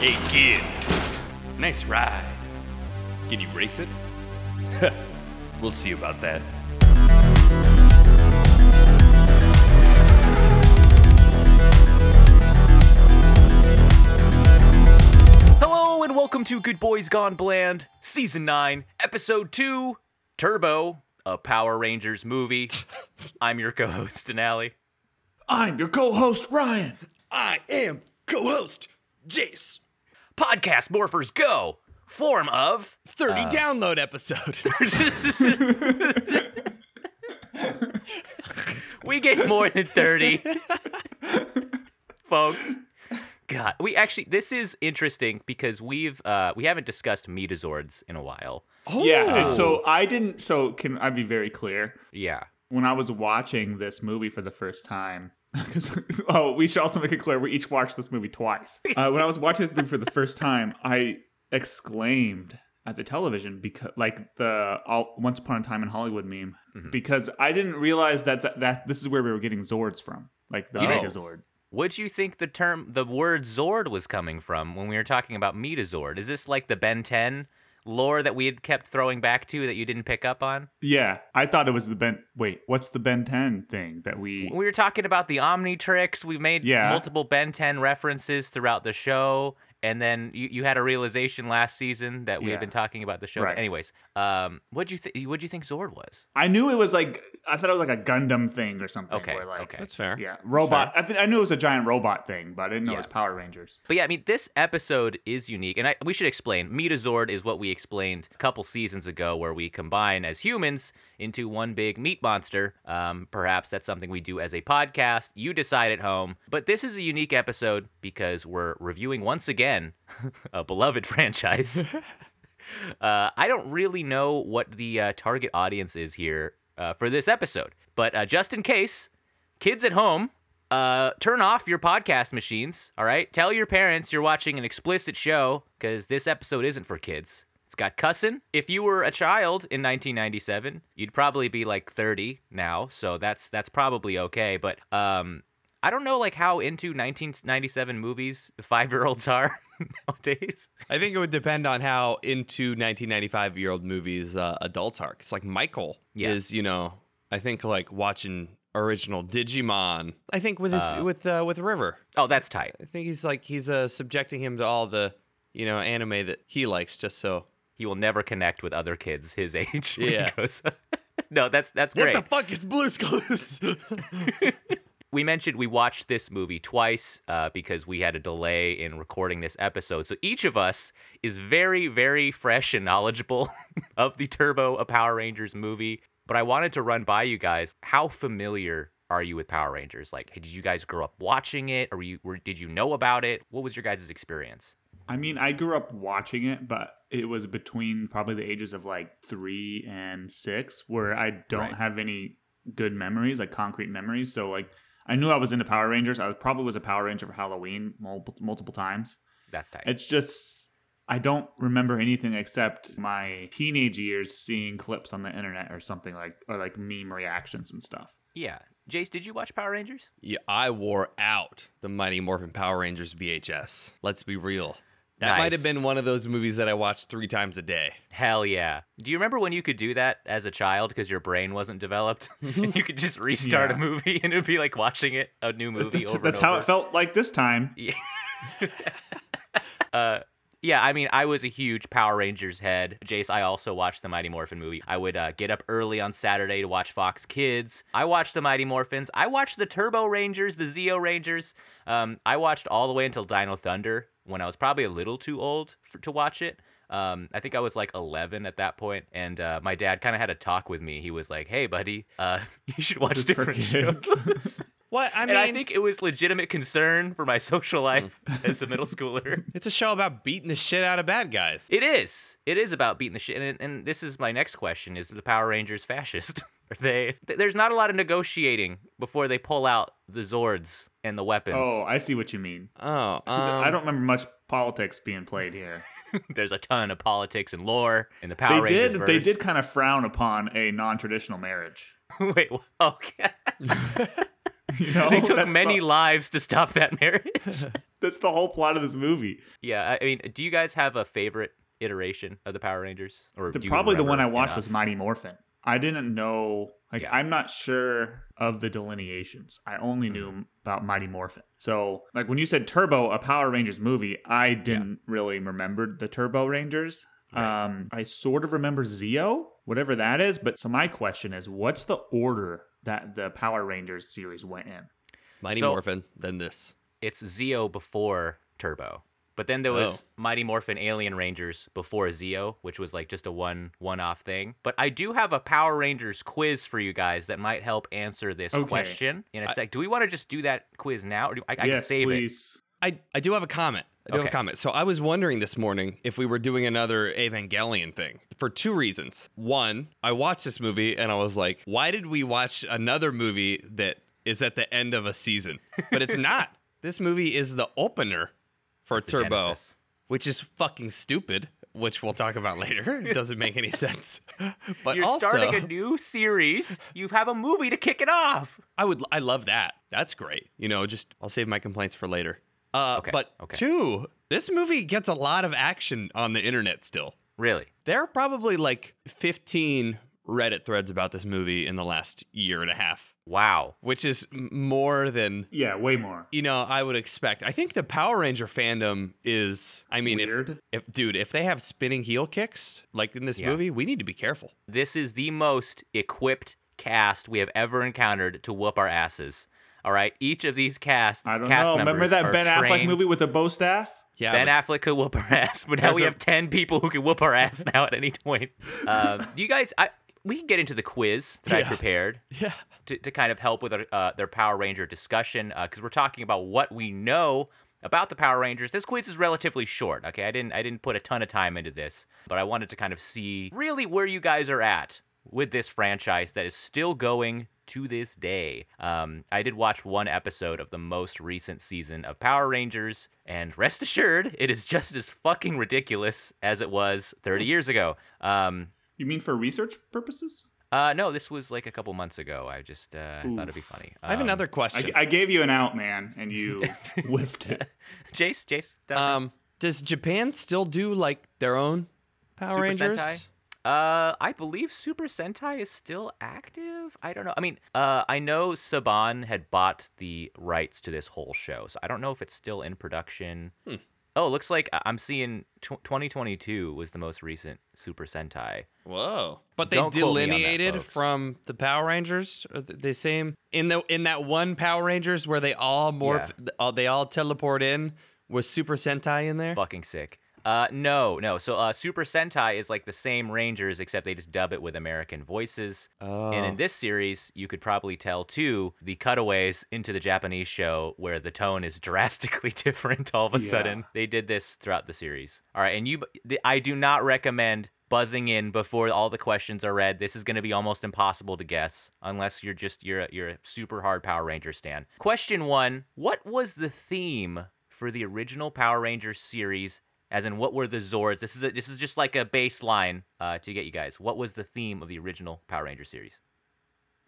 Hey, kid. Nice ride. Can you race it? we'll see about that. Hello and welcome to Good Boys Gone Bland, Season 9, Episode 2, Turbo, a Power Rangers movie. I'm your co-host, Denali. I'm your co-host Ryan. I am co-host Jace. Podcast Morphers Go! Form of 30 download episode. we get more than 30 folks god we actually this is interesting because we've uh we haven't discussed metazords in a while Yeah, and so I didn't. So can I be very clear? yeah When I was watching this movie for the first time, because oh, we should also make it clear we each watched this movie twice. Uh, when I was watching this movie for the first time, I exclaimed at the television because, like the all, "Once Upon a Time in Hollywood" meme, because I didn't realize that, that that this is where we were getting Zords from, like the know- Megazord. what'd you think the term the word zord was coming from when we were talking about metazord is this like the ben 10 lore that we had kept throwing back to that you didn't pick up on Yeah, I thought it was the Ben. Wait, what's the Ben Ten thing that we? we were talking about the omnitrix We've made Yeah. multiple ben 10 references throughout the show and then you, you had a realization last season that we Yeah. had been talking about the show. But Right. anyways, um, what do you think? What'd you think Zord was? I knew it was like I thought it was like a Gundam thing or something. Okay, where, like, okay. That's fair. Yeah, robot. I think I knew it was a giant robot thing, but I didn't know Yeah. it was Power Rangers. But yeah, I mean, this episode is unique, and I, we should explain. Metazord is what we explained a couple seasons ago, where we combine as humans into one big meat monster. Um, perhaps that's something we do as a podcast. You decide at home. But this is a unique episode because we're reviewing once again a beloved franchise. uh, I don't really know what the uh, target audience is here uh, for this episode, but uh, just in case, kids at home, uh, turn off your podcast machines. All right, tell your parents you're watching an explicit show because this episode isn't for kids. It's got cussing. If you were a child in 1997, you'd probably be like 30 now, so that's that's probably okay. But um, I don't know like how into 1997 movies five year olds are nowadays. I think it would depend on how into 1995 year old movies uh, adults are. It's like Michael Yeah. is, you know, I think like watching original Digimon. I think with his with uh, with River. Oh, that's tight. I think he's like he's uh, subjecting him to all the you know anime that he likes just so. He will never connect with other kids his age. Yeah. goes- no, that's that's great. What the fuck is Blue's Clues? we mentioned we watched this movie twice uh, because we had a delay in recording this episode. So each of us is very, very fresh and knowledgeable of the Turbo a Power Rangers movie. But I wanted to run by you guys. How familiar are you with Power Rangers? Like, did you guys grow up watching it, or were you, were, did you know about it? What was your guys' experience? I mean, I grew up watching it, but it was between probably the ages of like three and six, where I don't Right. have any good memories, like concrete memories. So like, I knew I was into Power Rangers. I was, probably was a Power Ranger for Halloween multiple multiple times. That's tight. It's just I don't remember anything except my teenage years seeing clips on the internet or something like or like meme reactions and stuff. yeah. Jace, did you watch Power Rangers? yeah, I wore out the Mighty Morphin Power Rangers VHS. Let's be real. That Nice. might have been one of those movies that I watched three times a day. Hell yeah. Do you remember when you could do that as a child because your brain wasn't developed? and you could just restart a movie and it would be like watching it, a new movie That's, over that's and how over. it felt like this time. Uh, yeah, I mean, I was a huge Power Rangers head. Jace, I also watched the Mighty Morphin movie. I would uh, get up early on Saturday to watch Fox Kids. I watched the Mighty Morphins. I watched the Turbo Rangers, the Zeo Rangers. Um, I watched all the way until Dino Thunder when I was probably a little too old for, to watch it. Um, I think I was like 11 at that point, and uh, my dad kind of had a talk with me. He was like, "Hey, buddy, uh, you should watch This is for different shows." What I mean, and I think it was legitimate concern for my social life as a middle schooler. it's a show about beating the shit out of bad guys. It is. It is about beating the shit. And, and this is my next question: Is the Power Rangers fascist? Are they? th- There's not a lot of negotiating before they pull out the Zords and the weapons. oh, I see what you mean. Oh, um, I don't remember much politics being played here. There's a ton of politics and lore in the Power they Rangers. did they did kind of frown upon a non-traditional marriage. Wait. wh- Okay. You know, they took many the- lives to stop that marriage. That's the whole plot of this movie. yeah, I I mean, do you guys have a favorite iteration of the Power Rangers? Or The, do you probably the one I watched enough? was Mighty Morphin. I didn't know, like, Yeah. I'm not sure of the delineations. I only knew Mm-hmm. about Mighty Morphin. So, like, when you said Turbo, a Power Rangers movie, I didn't really remember the Turbo Rangers. Right. Um, I sort of remember Zeo, whatever that is. But so my question is, what's the order that the Power Rangers series went in? Mighty So- Morphin, then this. It's Zeo before Turbo. But then there oh. was Oh. Mighty Morphin Alien Rangers before Zeo, which was like just a one one off thing. But I do have a Power Rangers quiz for you guys that might help answer this Okay. question in a sec. Do we want to just do that quiz now, or do I, I can yes, save it? please. I, I do have a comment. I do have a comment. So I was wondering this morning if we were doing another Evangelion thing for two reasons. One, I watched this movie and I was like, why did we watch another movie that is at the end of a season? But it's not. This movie is the opener for The Turbo, which is fucking stupid, which we'll talk about later. It doesn't make any sense. But You're also, starting a new series. You have a movie to kick it off. I would I love that. That's great. You know, just I'll save my complaints for later. Uh Okay, but okay. two, this movie gets a lot of action on the internet still. Really? There are probably like 15 Reddit threads about this movie in the last year and a half, Wow. which is more than Yeah, way more. you know I would expect. I think the Power Ranger fandom is I mean if, Weird. if dude, if they have spinning heel kicks like in this Yeah. movie, we need to be careful. This is the most equipped cast we have ever encountered to whoop our asses. All right, each of these casts. I don't cast know. Remember that are Ben Affleck trained- movie with the bow staff? Yeah. Ben but- Affleck could whoop our ass, but now There's we a- have ten people who can whoop our ass now at any point. Uh, you guys, I we can get into the quiz that I prepared yeah. to, to kind of help with our, uh, their Power Ranger discussion because we're talking about what we know about the Power Rangers. This quiz is relatively short. Okay, I didn't I didn't put a ton of time into this, but I wanted to kind of see really where you guys are at with this franchise that is still going to this day. Um, I did watch one episode of the most recent season of Power Rangers, and rest assured, it is just as fucking ridiculous as it was 30 years ago. Um, You mean for research purposes? uh, no, this was like a couple months ago. I just uh, thought it'd be Oof. funny. I have Um, another question. I gave you an out, man, and you whiffed it. Jace, Jace, Um, does Japan still do like their own Power Super Rangers? Sentai? Uh, I believe Super Sentai is still active. I don't know. I mean, uh, I know Saban had bought the rights to this whole show, so I don't know if it's still in production. Hmm. Oh, it looks like I- I'm seeing tw- 2022 was the most recent Super Sentai. Whoa! But they Don't on that, delineated from the Power Rangers. Are th- the same in the in that one Power Rangers where they all morph, all, they all teleport in. Was Super Sentai in there? Fucking sick. Uh, no, no. So, uh, Super Sentai is like the same Rangers, except they just dub it with American voices. Oh, And in this series, you could probably tell too the cutaways into the Japanese show where the tone is drastically different all of a Yeah. sudden. They did this throughout the series. All right, and you I do not recommend buzzing in before all the questions are read. This is going to be almost impossible to guess unless you're just you're a, you're a super hard Power Ranger stan. Question 1, what was the theme for the original Power Rangers series? As in, what were the Zords? This is a, this is just like a baseline uh, to get you guys. What was the theme of the original Power Ranger series?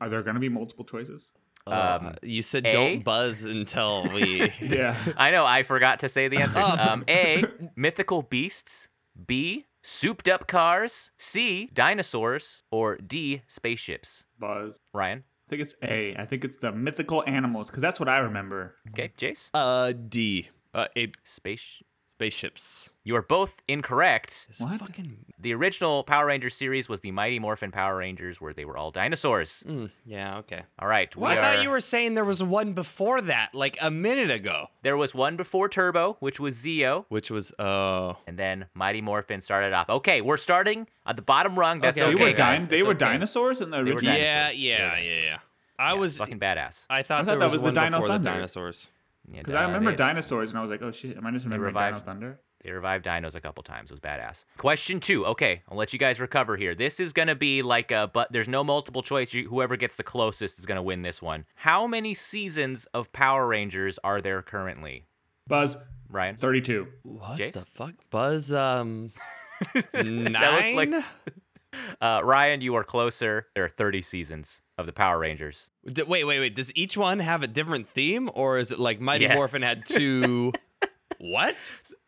Are there going to be multiple choices? Uh, um, you said A? don't buzz until we. Yeah. I know, I forgot to say the answers. Um. Um, A, mythical beasts. B, souped up cars. C, dinosaurs. Or D, spaceships. Buzz. Ryan? I think it's A. I think it's the mythical animals because that's what I remember. Okay, Jace? uh, D. Uh, a Space. Spaceships. You are both incorrect. This What? Fucking, The original Power Rangers series was the Mighty Morphin Power Rangers, where they were all dinosaurs. mm, yeah. Okay. All right, we Well, I are. thought you were saying there was one before that, like a minute ago, There was one before Turbo, which was Zeo, which was oh. and then Mighty Morphin started off. Okay, we're starting at the bottom rung. That's Okay, okay. they were, guys. din- they That's were okay. dinosaurs in the original. Yeah, yeah, yeah, yeah. I Yeah, was. fucking badass. I thought, I thought there that was, was the one Dino before Thunder. the dinosaurs. Yeah, Because I uh, remember they- dinosaurs and I was like, oh shit, am I just remembering Dino revived- Thunder? They revived dinos a couple times. It was badass. Question two. Okay, I'll let you guys recover here. This is gonna be like a, but there's no multiple choice. You, whoever gets the closest is gonna win this one. How many seasons of Power Rangers are there currently? Buzz, Ryan, 32. What Jace? the fuck? Buzz um nine. like- uh, Ryan, you are closer. There are 30 seasons of the Power Rangers. D- wait, wait, wait. Does each one have a different theme, or is it like Mighty Yeah. Morphin had two? what?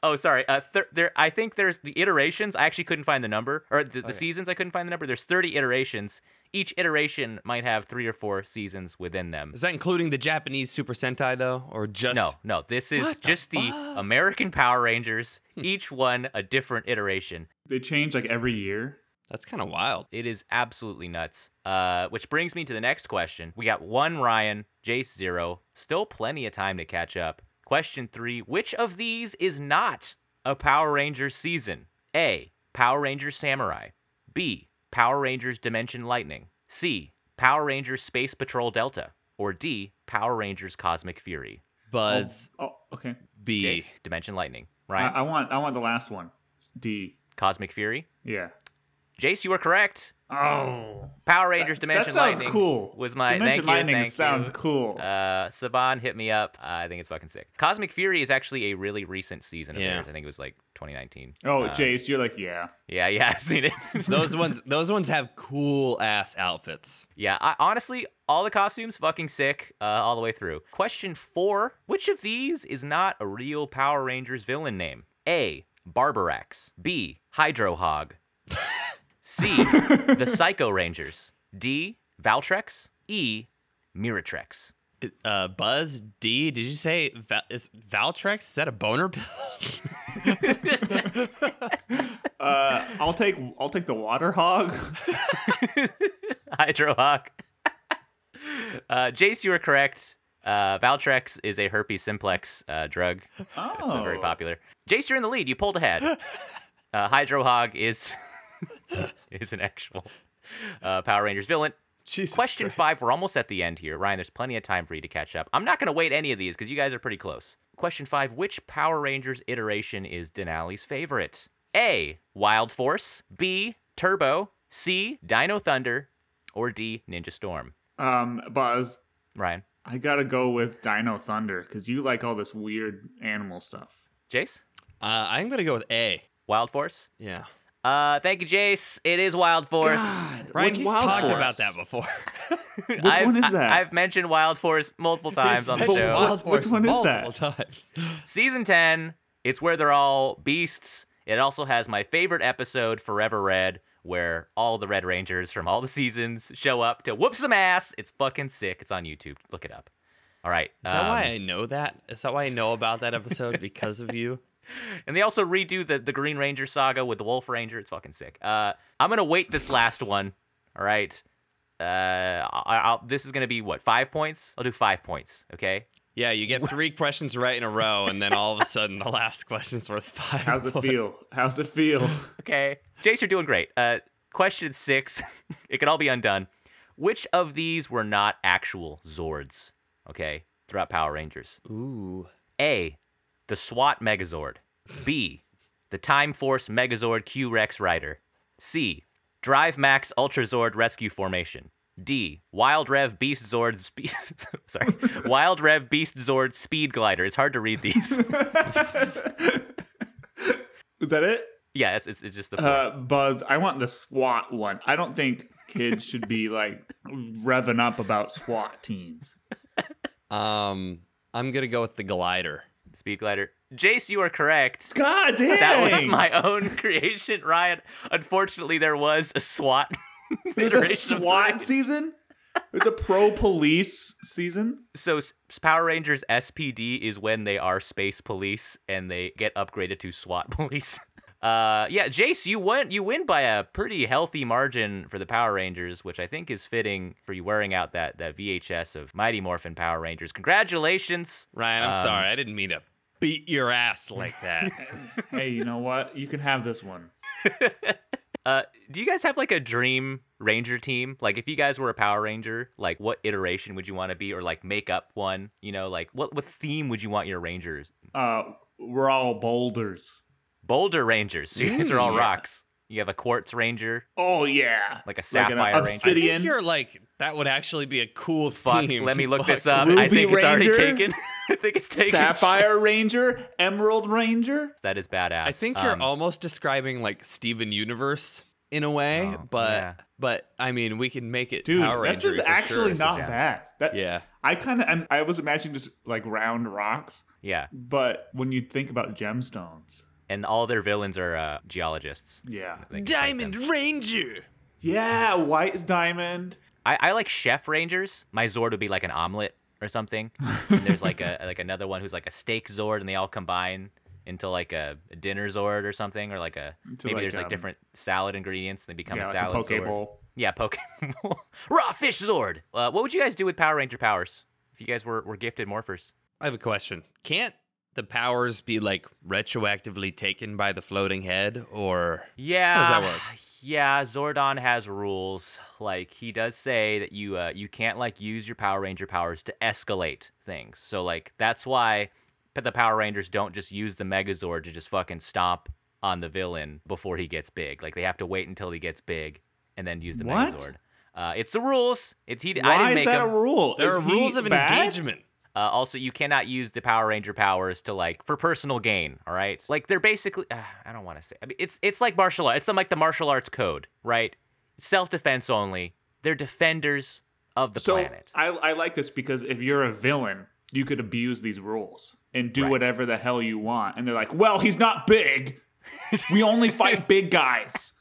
Oh, sorry. Uh, thir- there. I think there's the iterations. I actually couldn't find the number, or the, the Okay. seasons. I couldn't find the number. There's 30 iterations. Each iteration might have three or four seasons within them. Is that including the Japanese Super Sentai though, or just No, no. This is What just the, fuck? American Power Rangers. Each one a different iteration. They change like every year. That's kind of wild. It is absolutely nuts. Uh, which brings me to the next question. We got one Ryan, Jace zero. Still plenty of time to catch up. Question three Which of these is not a Power Rangers season? A. Power Rangers Samurai. B. Power Rangers Dimension Lightning. C. Power Rangers Space Patrol Delta. Or D. Power Rangers Cosmic Fury. Buzz Oh, okay. B. Jace, Dimension Lightning. I, I want I want the last one. D. Cosmic Fury. Yeah. Jace, you were correct. Oh. Power Rangers Dimension that Dimension sounds Lightning cool. was my Dimension thank you, Lightning thank sounds you. cool. Uh, Saban hit me up. Uh, I think it's fucking sick. Cosmic Fury is actually a really recent season of Yeah. theirs. I think it was like 2019. oh, uh, Jace, you're like, yeah. Yeah, yeah, I've seen it. those ones, those ones have cool ass outfits. yeah, I, honestly, all the costumes fucking sick uh, all the way through. Question four: Which of these is not a real Power Rangers villain name? A. Barbarax. B. Hydro Hog. C. the Psycho Rangers. D. Valtrex. E. Miratrex. Uh, Buzz D. Did you say Va- is Valtrex? Is that a boner pill? Uh, I'll take I'll take the water hog. Hydrohog. uh, Jace, you are correct. Uh, Valtrex is a herpes simplex uh, drug. Oh, It's very popular. Jace, you're in the lead. You pulled ahead. Uh, Hydrohog is is an actual uh, Power Rangers villain. Jesus Question Christ. five. We're almost at the end here, Ryan. There's plenty of time for you to catch up. I'm not going to wait any of these because you guys are pretty close. Question five. Which Power Rangers iteration is Denali's favorite? A. Wild Force. B. Turbo. C. Dino Thunder. Or D. Ninja Storm. Um, Buzz, Ryan. I gotta go with Dino Thunder because you like all this weird animal stuff. Jace. Uh, I'm gonna go with A. Wild Force. Yeah. Uh, thank you, Jace. It is Wild Force. God, Ryan, he's Wild talked Force? about that before. Which I've- one is that? I've mentioned Wild Force multiple times on the show. Wild- which one is that? Times. Season 10, it's where they're all beasts. It also has my favorite episode, Forever Red, where all the Red Rangers from all the seasons show up to whoop some ass. It's fucking sick. It's on YouTube. Look it up. All right. Is that why um, I know that? Is that why I know about that episode because of you? And they also redo the, the Green Ranger saga with the Wolf Ranger. It's fucking sick. Uh, I'm gonna wait this last one. All right. Uh, I, I'll, this is gonna be what five points? I'll do five points. Okay. Yeah, you get three questions right in a row, and then all of a sudden the last question's worth five. How's it feel? How's it feel? Okay. Jace, you're doing great. Uh, question six. it can all be undone. Which of these were not actual Zords? Okay. Throughout Power Rangers. Ooh. A. The SWAT Megazord. B. The Time Force Megazord Q Rex Rider. C. Drive Max Ultrazord Rescue Formation. D. Wild Rev Beast Zord. Spe- sorry. Wild Rev Beast Zord Speed Glider. It's hard to read these. Is that it? yeah, it's, it's, it's just the. Uh, Buzz, I want the SWAT one. I don't think kids should be like revving up about SWAT teams. Um, I'm gonna go with the glider. Speed Glider. Jace, you are correct. God damn! That was my own creation, Ryan. Unfortunately, there was a SWAT. There's a iteration of the SWAT season. There's a pro police season. So Power Rangers SPD is when they are space police and they get upgraded to SWAT police. Uh, yeah, Jace, you win. You win by a pretty healthy margin for the Power Rangers, which I think is fitting for you wearing out that that VHS of Mighty Morphin Power Rangers. Congratulations, Ryan, I'm Um, sorry, I didn't mean to beat your ass like that. hey, you know what? You can have this one. Uh, do you guys have like a dream Ranger team? Like, if you guys were a Power Ranger, like what iteration would you want to be, or like make up one? You know, like what what theme would you want your Rangers? Uh, we're all boulders. Boulder Rangers. So you guys are all Mm, yeah. rocks. You have a Quartz Ranger, Oh yeah, like a Like an Sapphire Ranger. I think you're like that would actually be a cool Fuck, theme. let me look Fuck. this up. I Ruby think it's already taken. I think it's taken. Sapphire Ranger, Emerald Ranger. That is badass. I think you're Um, almost describing like Steven Universe in a way, Oh, but yeah. but I mean, we can make it Dude, Power this is actually the not bad. That, Yeah. I kind of, I was imagining just like round rocks, Yeah, but when you think about gemstones, and all their villains are uh, geologists. yeah, They can fight them. Diamond Ranger. yeah, white is diamond. I, I like chef rangers. My Zord would be like an omelet or something. and there's like a like another one who's like a steak Zord, and they all combine into like a, a dinner Zord or something, or like a Into maybe like, there's like um, different salad ingredients. And they become yeah, a like salad a poke Zord. bowl. Yeah, poke raw fish Zord. Uh, what would you guys do with Power Ranger powers if you guys were, were gifted morphers? I have a question. Can't the powers be like retroactively taken by the floating head or Yeah. How does that work? Yeah, Zordon has rules. Like he does say that you uh, you can't like use your Power Ranger powers to escalate things. So like that's why but the Power Rangers don't just use the Megazord to just fucking stomp on the villain before he gets big. Like they have to wait until he gets big and then use the What? Megazord. Uh, it's the rules. It's he. I Why didn't is make that them. a rule? there Is are rules of bad? engagement? Uh, also, you cannot use the Power Ranger powers to like for personal gain. All right, like they're basically. Uh, I don't want to say. I mean, it's it's like martial arts. It's the, like the martial arts code, right? Self defense only. They're defenders of the so planet. I, I like this because if you're a villain, you could abuse these rules and do Right. whatever the hell you want. And they're like, well, he's not big. we only fight big guys.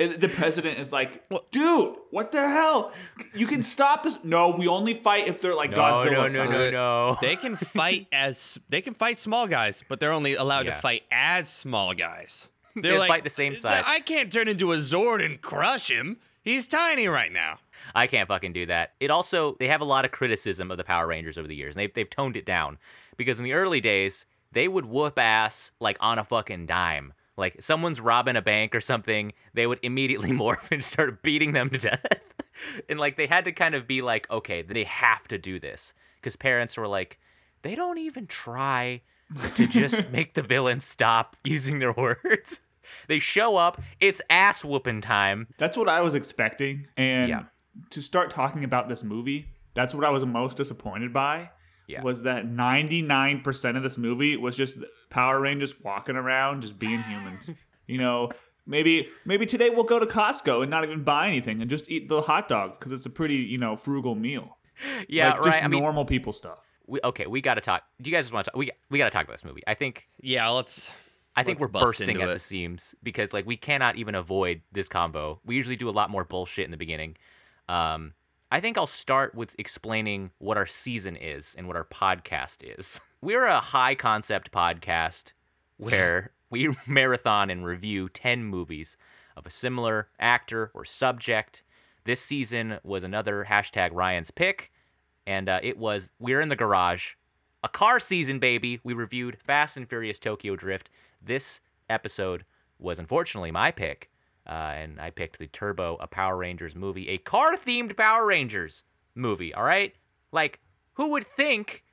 And the president is like, dude, what the hell? You can stop this. No, we only fight if they're like No, Godzilla. no, no, size. no, no. They can fight as they can fight small guys, but they're only allowed Yeah. to fight as small guys. They fight the same size. I can't turn into a Zord and crush him. He's tiny right now. I can't fucking do that. It also they have a lot of criticism of the Power Rangers over the years, and they've they've toned it down because in the early days they would whoop ass like on a fucking dime. Like someone's robbing a bank or something, they would immediately morph and start beating them to death. and like they had to kind of be like, okay, they have to do this because parents were like, they don't even try to just make the villain stop using their words. They show up, it's ass whooping time. That's what I was expecting. And Yeah. to start talking about this movie, that's what I was most disappointed by. Yeah. Was that 99% of this movie was just Power Rangers walking around just being humans. you know, maybe maybe today we'll go to Costco and not even buy anything and just eat the hot dogs cuz it's a pretty, you know, frugal meal. Yeah, like right. just I mean, normal people stuff. we, okay, we got to talk. Do you guys want to talk? We we got to talk about this movie. I think Yeah, let's. I think Let's we're bursting at it. the seams because like we cannot even avoid this combo. We usually do a lot more bullshit in the beginning. Um, I think I'll start with explaining what our season is and what our podcast is. We're a high concept podcast where we marathon and review 10 movies of a similar actor or subject. This season was another hashtag Ryan's pick, and uh, it was We're in the Garage, a car season, baby. We reviewed Fast and Furious Tokyo Drift. This episode was unfortunately my pick, uh, and I picked the Turbo, a Power Rangers movie, a car themed Power Rangers movie, all right? Like, who would think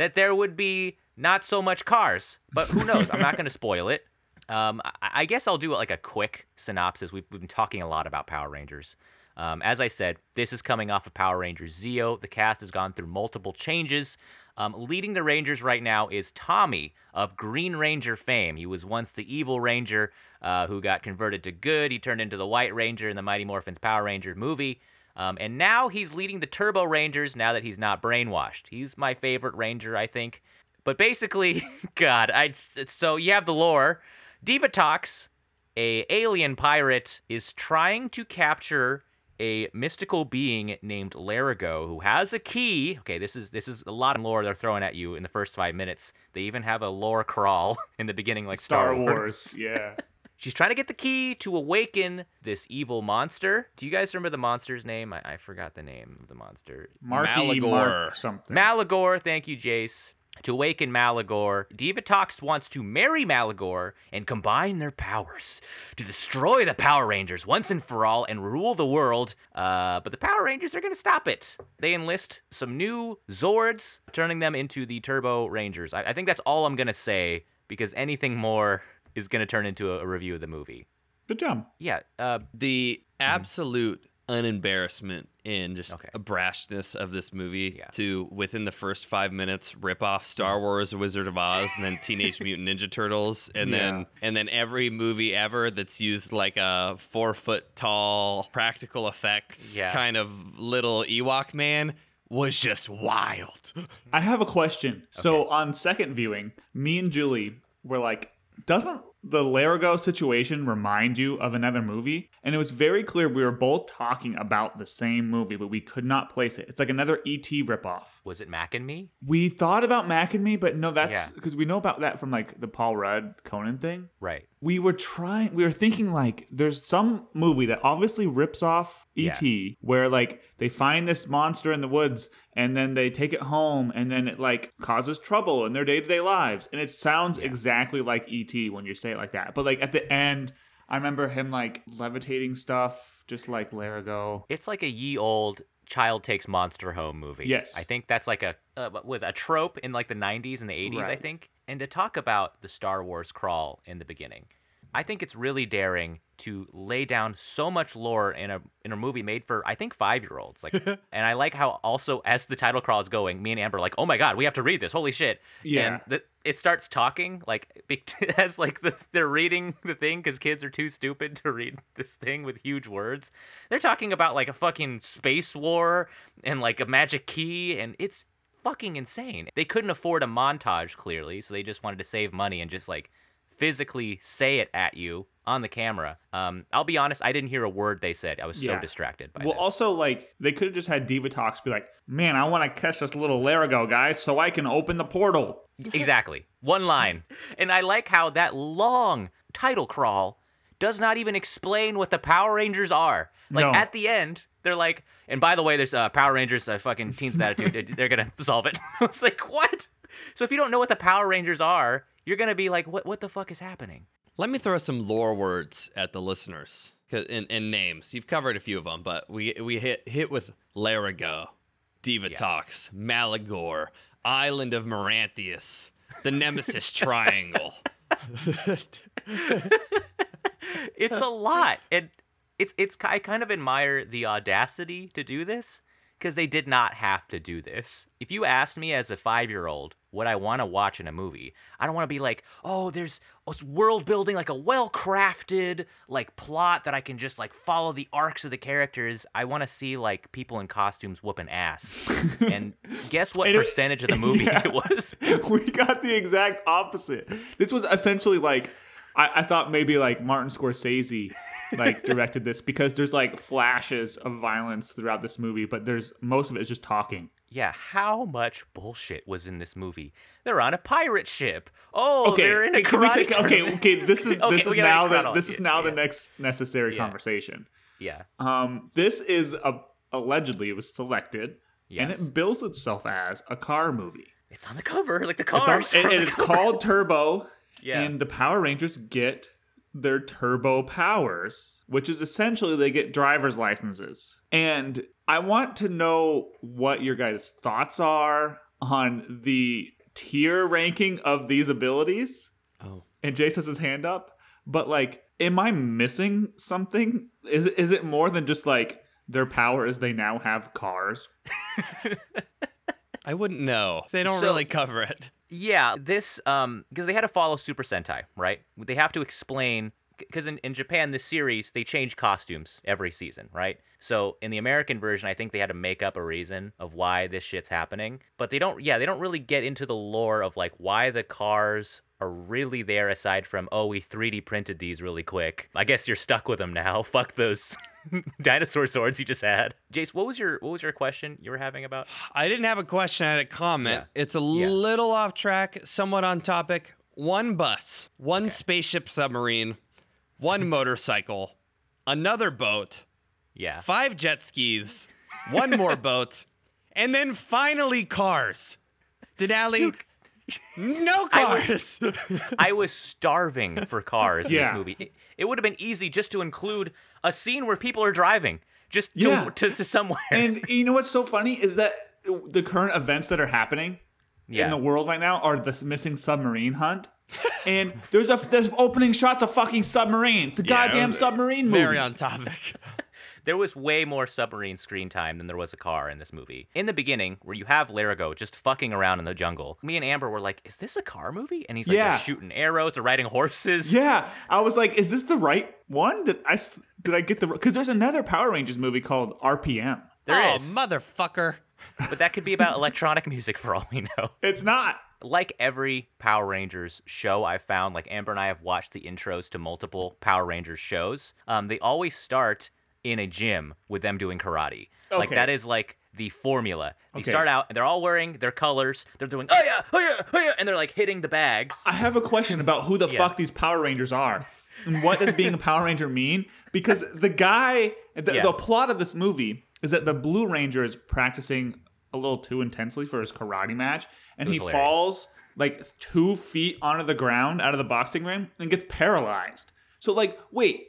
that there would be not so much cars? But who knows? I'm not going to spoil it. Um, I, I guess I'll do like a quick synopsis. We've, we've been talking a lot about Power Rangers. Um, as I said, this is coming off of Power Rangers Zeo. The cast has gone through multiple changes. Um, leading the Rangers right now is Tommy of Green Ranger fame. He was once the evil Ranger uh, who got converted to good. He turned into the White Ranger in the Mighty Morphin's Power Ranger movie. Um, and now he's leading the Turbo Rangers now that he's not brainwashed. He's my favorite Ranger, I think. But basically, God, I so you have the lore. Divatox, a alien pirate, is trying to capture a mystical being named Lerigot who has a key. Okay, this is this is a lot of lore they're throwing at you in the first five minutes. They even have a lore crawl in the beginning, like Star, Star Wars. Wars. Yeah. She's trying to get the key to awaken this evil monster. Do you guys remember the monster's name? I, I forgot the name of the monster. Marky Maligore. Mark something. Maligore, thank you, Jace. To awaken Maligore, Divatox wants to marry Maligore and combine their powers to destroy the Power Rangers once and for all and rule the world. Uh, but the Power Rangers are going to stop it. They enlist some new Zords, turning them into the Turbo Rangers. I, I think that's all I'm going to say because anything more is going to turn into a, a review of the movie. Good job. Yeah, uh, The absolute unembarrassment and just Okay. a brashness of this movie Yeah. to within the first five minutes rip off Star Wars, Wizard of Oz, and then Teenage Mutant Ninja Turtles, and Yeah. then and then every movie ever that's used like a four foot tall practical effects Yeah. kind of little Ewok man was just wild. I have a question. So on second viewing, me and Julie were like, doesn't the Lerigot situation remind you of another movie? And it was very clear we were both talking about the same movie, but we could not place it. It's like another ET ripoff. Was it Mac and Me? We thought about Mac and Me, but no, that's Yeah. because we know about that from like the Paul Rudd Conan thing. Right. We were trying, we were thinking like there's some movie that obviously rips off ET where like they find this monster in the woods and then they take it home and then it like causes trouble in their day to day lives. And it sounds exactly like ET when you say it like that. But like at the end, I remember him like levitating stuff, just like Lerigot. It's like a ye old child takes monster home movie. Yes. I think that's like a uh, was a trope in like the 90s and the 80s, I think. And to talk about the Star Wars crawl in the beginning, I think it's really daring to lay down so much lore in a in a movie made for I think five year olds. Like, and I like how also as the title crawl is going, me and Amber are like, oh my god, we have to read this. Holy shit! Yeah. And the, it starts talking like as like the, they're reading the thing because kids are too stupid to read this thing with huge words. They're talking about like a fucking space war and like a magic key, and it's fucking insane. They couldn't afford a montage clearly, so they just wanted to save money and just like physically say it at you on the camera. Um, I'll be honest, I didn't hear a word they said. I was so distracted by Well, this. also like they could have just had Divatox be like, "Man, I want to catch this little Lerigot guy so I can open the portal." exactly. One line. And I like how that long title crawl does not even explain what the Power Rangers are. Like No. at the end, they're like, and by the way, there's uh, Power Rangers, uh, fucking Teens with Attitude. They're going to solve it. I was like, what? So if you don't know what the Power Rangers are, you're going to be like, what, what the fuck is happening? Let me throw some lore words at the listeners and, and names. You've covered a few of them, but we we hit hit with Lerigot, Diva Talks, Maligore, Island of Muiranthias, the Nemesis Triangle. it's a lot and it's it's i kind of admire the audacity to do this because they did not have to do this if you asked me as a five-year-old what i want to watch in a movie i don't want to be like oh there's oh, it's world building like a well-crafted like plot that i can just like follow the arcs of the characters i want to see like people in costumes whooping ass and guess what And it- percentage of the movie Yeah. it was we got the exact opposite. This was essentially like I, I thought maybe like Martin Scorsese like directed this because there's like flashes of violence throughout this movie, but there's most of it is just talking. Yeah, how much bullshit was in this movie? They're on a pirate ship. Oh, Okay, they're in a can we karate take okay, okay, this is Okay, this is now the this is now the next necessary Yeah. conversation. Yeah, Um this is a allegedly it was selected and it bills itself as a car movie. it's on the cover, like the It's on- cars. and, and the it's cover. called Turbo. Yeah. And the Power Rangers get their turbo powers, which is essentially they get driver's licenses. And I want to know what your guys' thoughts are on the tier ranking of these abilities. Oh. And Jace has his hand up. But like, am I missing something? Is it, is it more than just like their power is they now have cars? I wouldn't know. They don't So- really cover it. Yeah, this um because they had to follow Super Sentai, right? They have to explain because in, in Japan this series they change costumes every season, right? So in the American version, I think they had to make up a reason of why this shit's happening, but they don't. Yeah, they don't really get into the lore of like why the cars are really there aside from oh we 3D printed these really quick. I guess you're stuck with them now. Fuck those dinosaur swords you just had. Jace, what was your what was your question you were having about? I didn't have a question, I had a comment. Yeah. It's a Yeah. little off track, somewhat on topic. One bus, one spaceship submarine, one motorcycle, another boat, Yeah. five jet skis, one more boat, and then finally cars. Denali, no I was- cars. I was starving for cars in Yeah. this movie. It, it would have been easy just to include a scene where people are driving, just to, Yeah. to, to somewhere. And you know what's so funny is that the current events that are happening yeah. in the world right now are this missing submarine hunt. and there's a there's opening shots of fucking submarine. It's a Yeah, goddamn was submarine movie. Very on topic. there was way more submarine screen time than there was a car in this movie. In the beginning, where you have Lerigot just fucking around in the jungle, me and Amber were like, "Is this a car movie?" And he's like, Yeah. "They're shooting arrows or riding horses." Yeah, I was like, is this the right one? Did I s- did I get the? Because there's another Power Rangers movie called RPM. There oh, is, motherfucker. but that could be about electronic music for all we know. It's not. like every Power Rangers show I've found, like Amber and I have watched the intros to multiple Power Rangers shows. Um, they always start in a gym with them doing karate. Like that is like the formula. They Okay. start out and they're all wearing their colors. They're doing oh yeah, oh yeah, oh yeah, and they're like hitting the bags. I have a question about who the Yeah. fuck these Power Rangers are. And what does being a Power Ranger mean? Because the guy, the, Yeah. the plot of this movie is that the Blue Ranger is practicing a little too intensely for his karate match, and he hilarious. falls like two feet onto the ground out of the boxing ring and gets paralyzed. So, like, wait,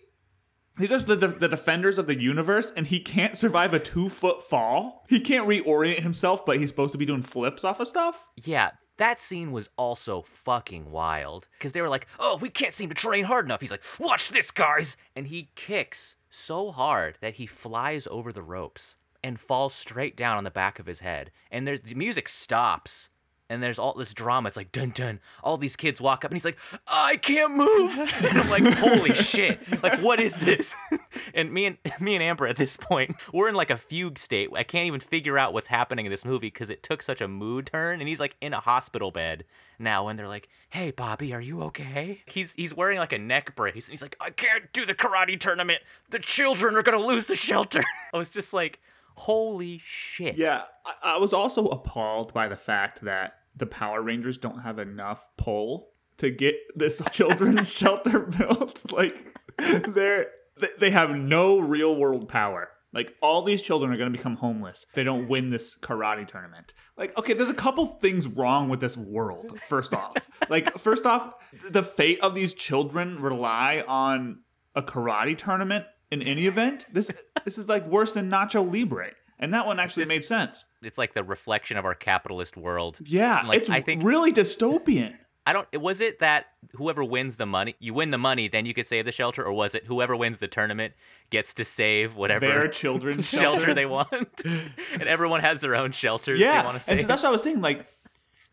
these are the, the, the defenders of the universe, and he can't survive a two foot fall. He can't reorient himself, but he's supposed to be doing flips off of stuff. Yeah, that scene was also fucking wild because they were like, "Oh, we can't seem to train hard enough." He's like, "Watch this, guys!" And he kicks so hard that he flies over the ropes and falls straight down on the back of his head. And there's the music stops. And there's all this drama. It's like dun dun. All these kids walk up, and he's like, "I can't move." And I'm like, "Holy shit! Like, what is this?" And me and me and Amber at this point, we're in like a fugue state. I can't even figure out what's happening in this movie because it took such a mood turn. And he's like in a hospital bed now, and they're like, "Hey, Bobby, are you okay?" He's he's wearing like a neck brace, and he's like, "I can't do the karate tournament. The children are gonna lose the shelter." I was just like, "Holy shit!" Yeah, I, I was also appalled by the fact that the Power Rangers don't have enough pull to get this children's shelter built. Like they're they- they have no real world power. Like all these children are going to become homeless if they don't win this karate tournament. Like okay, there's a couple things wrong with this world. First off, like first off, the fate of these children rely on a karate tournament in any event. This this is like worse than Nacho Libre. And that one actually This- made sense. It's like the reflection of our capitalist world. Yeah, Like, it's I think- really dystopian. I don't. Was it that whoever wins the money, you win the money, then you could save the shelter, or was it whoever wins the tournament gets to save whatever Their children's shelter they want, and everyone has their own shelter. Yeah, they want and so that's what I was thinking. Like,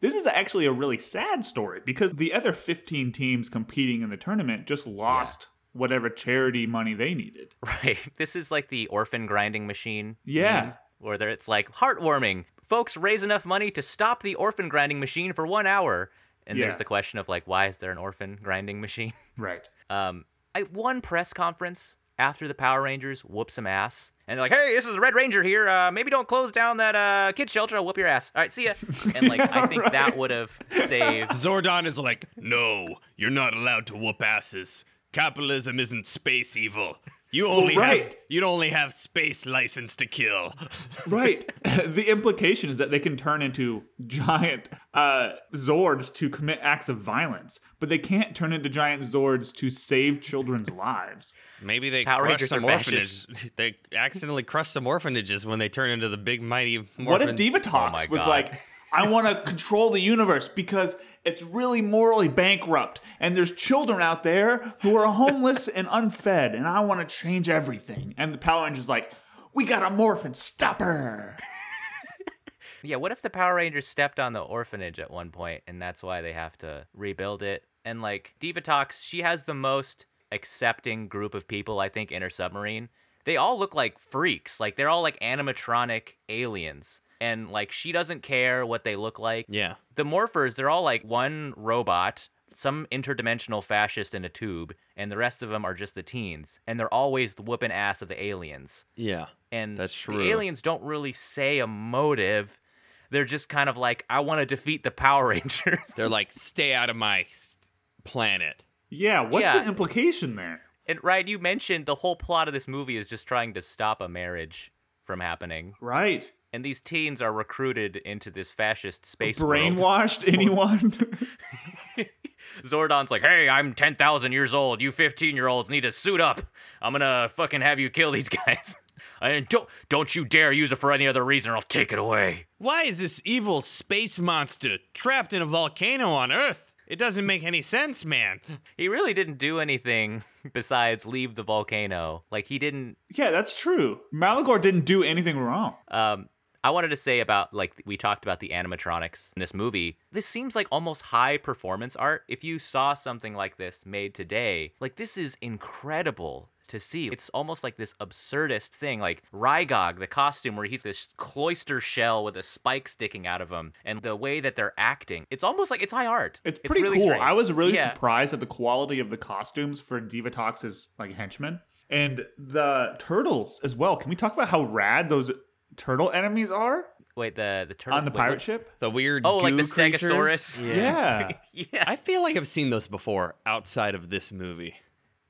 this is actually a really sad story because the other 15 teams competing in the tournament just lost whatever charity money they needed. right. This is like the orphan grinding machine. Yeah. meme, where it's like heartwarming. Folks raise enough money to stop the orphan grinding machine for one hour, and Yeah. there's the question of like, why is there an orphan grinding machine? Right. Um, I one press conference after the Power Rangers whoop some ass, and they're like, "Hey, this is Red Ranger here. Uh, maybe don't close down that uh kid shelter. I'll whoop your ass. All right, see ya." And like, I think that would have saved. Zordon is like, no, you're not allowed to whoop asses. Capitalism isn't space evil. You only right. have you only have space license to kill. Right. the implication is that they can turn into giant uh, Zords to commit acts of violence, but they can't turn into giant Zords to save children's lives. Maybe they Power crush some orphanages. They accidentally crush some orphanages when they turn into the big mighty. Morphin. What if Divatox Oh was God. like, I want to control the universe because it's really morally bankrupt, and there's children out there who are homeless and unfed, and I want to change everything. And the Power Rangers like, we got a morphin, stop her. Yeah, what if the Power Rangers stepped on the orphanage at one point, and that's why they have to rebuild it? And like Divatox, she has the most accepting group of people I think in her submarine. They all look like freaks, like they're all like animatronic aliens, and like she doesn't care what they look like. Yeah. the morphers they're all like one robot some interdimensional fascist in a tube and the rest of them are just the teens and they're always the whooping ass of the aliens Yeah. and That's true. the true. aliens don't really say a motive they're just kind of like i want to defeat the power rangers They're like, stay out of my planet. Yeah, what's Yeah. the implication there? and right you mentioned the whole plot of this movie is just trying to stop a marriage from happening Right. and these teens are recruited into this fascist space world. Brainwashed anyone? Zordon's like, hey, I'm 10,000 years old. You 15 year olds need to suit up. I'm gonna fucking have you kill these guys. And don't don't you dare use it for any other reason or I'll take it away. Why is this evil space monster trapped in a volcano on Earth? It doesn't make any sense, man. He really didn't do anything besides leave the volcano. Like he didn't Yeah, that's true. Maligore didn't do anything wrong. Um, I wanted to say about like we talked about the animatronics in this movie. This seems like almost high performance art. If you saw something like this made today, like this is incredible to see. It's almost like this absurdist thing, like Rygog, the costume where he's this cloister shell with a spike sticking out of him, and the way that they're acting. It's almost like it's high art. It's pretty really cool. strange. I was really Yeah. surprised at the quality of the costumes for Divatox's like henchmen and the turtles as well. Can we talk about how rad those turtle enemies are Wait, the the turtle on the wait, pirate what- ship? The weird Oh, like the creatures. Stegosaurus? Yeah. Yeah, I feel like I've seen those before outside of this movie.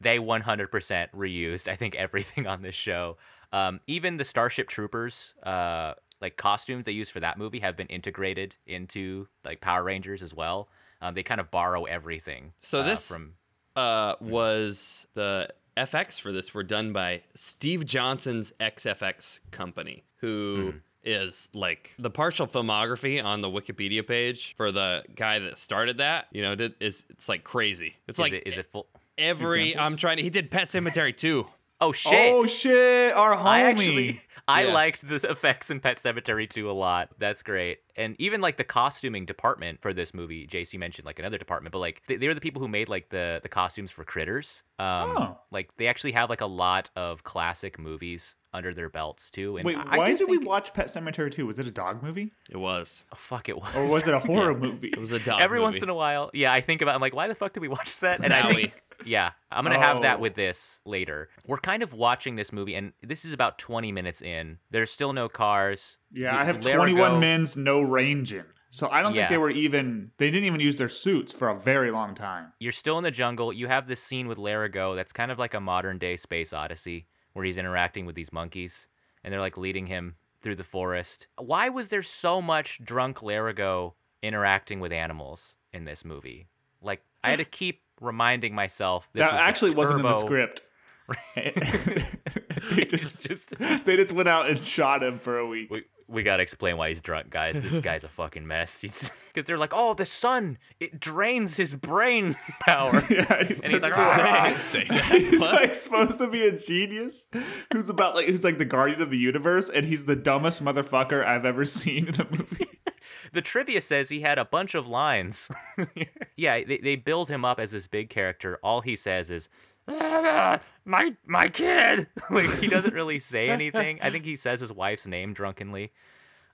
They 100% reused i think everything on this show um, even the starship troopers uh, like costumes they use for that movie have been integrated into like power rangers as well um, they kind of borrow everything So uh, this- from Uh, was the FX for this were done by Steve Johnson's XFX company, who is like the partial filmography on the Wikipedia page for the guy that started that. You know, did, is it's like crazy. It's is like it is it full every. Examples? I'm trying to. He did Pet Sematary too. oh shit Oh shit, our homie. I actually I Yeah. liked the effects in Pet Sematary 2 a lot. That's great. And even like the costuming department for this movie, Jace, you mentioned like another department, but like they, they were the people who made like the the costumes for Critters. Um Oh. like they actually have like a lot of classic movies under their belts too. And Wait, I, I why do did we watch Pet Sematary 2? Was it a dog movie? It was. Oh, fuck it was. Or was it a horror movie? It was a dog. Every movie. once in a while, yeah, I think about. I'm like, why the fuck did we watch that? And I think, yeah, I'm gonna have that Oh. with this later. We're kind of watching this movie, and this is about 20 minutes in. There's still no cars. Yeah, I have Lerigot- 21 men's no ranging. So I don't Yeah. think they were even they didn't even use their suits for a very long time. You're still in the jungle. You have this scene with Lerigot that's kind of like a modern day space odyssey, where he's interacting with these monkeys, and they're like leading him through the forest. Why was there so much drunk Lerigot interacting with animals in this movie? Like, I had to keep reminding myself this that was actually wasn't in the script. they just just they just went out and shot him for a week. we, we gotta explain why he's drunk, guys. This guy's a fucking mess. Because they're like, oh, the sun it drains his brain power, yeah, and he's like, "Ah." He's What? like supposed to be a genius who's about like who's like the guardian of the universe, and he's the dumbest motherfucker I've ever seen in a movie. The trivia says he had a bunch of lines. yeah, they, they build him up as this big character. All he says is, "Ah, my my kid. like he doesn't really say anything. I think he says his wife's name drunkenly.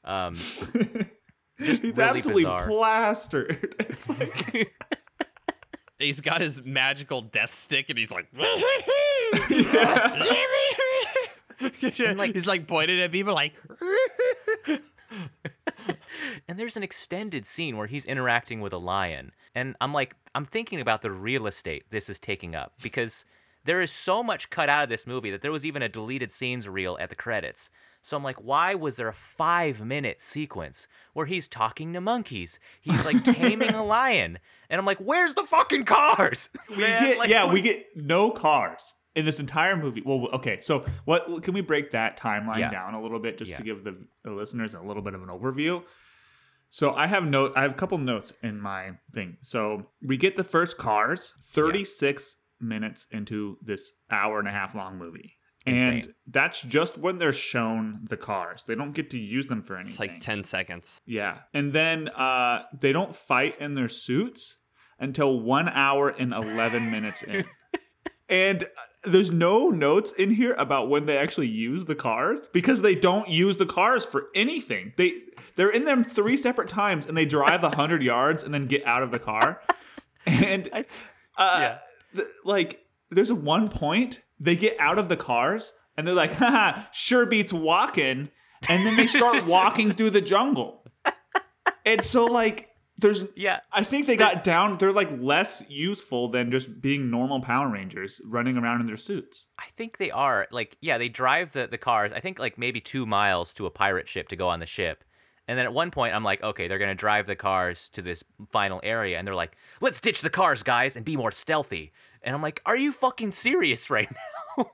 Um, he's really absolutely bizarre. plastered. It's like He's got his magical death stick, and he's like, like- he's like pointed at people, like, and there's an extended scene where he's interacting with a lion and i'm like i'm thinking about the real estate this is taking up because there is so much cut out of this movie that there was even a deleted scenes reel at the credits. So i'm like why was there a five minute sequence where he's talking to monkeys? He's like taming a lion. And i'm like where's the fucking cars? We man? get Like, yeah, what- we get no cars in this entire movie. Well, okay, so what can we break that timeline Yeah. down a little bit just to give the, the listeners a little bit of an overview? So I have note I have a couple notes in my thing. So we get the first cars 36 minutes into this hour and a half long movie. And Insane. that's just when they're shown the cars. They don't get to use them for anything. it's like 10 seconds. Yeah. And then uh, they don't fight in their suits until one hour and 11 minutes in. And uh, there's no notes in here about when they actually use the cars because they don't use the cars for anything. They they're in them three separate times and they drive a hundred yards and then get out of the car. And uh, yeah. th- like there's one point they get out of the cars and they're like, haha, sure beats walking. And then they start walking through the jungle. And so like there's yeah I think they got down they're like less useful than just being normal Power Rangers running around in their suits. I think they are. Like, yeah, they drive the, the cars, I think like maybe two miles to a pirate ship to go on the ship. And then at one point, I'm like, okay, they're going to drive the cars to this final area. And they're like, let's ditch the cars, guys, and be more stealthy. And I'm like, are you fucking serious right now?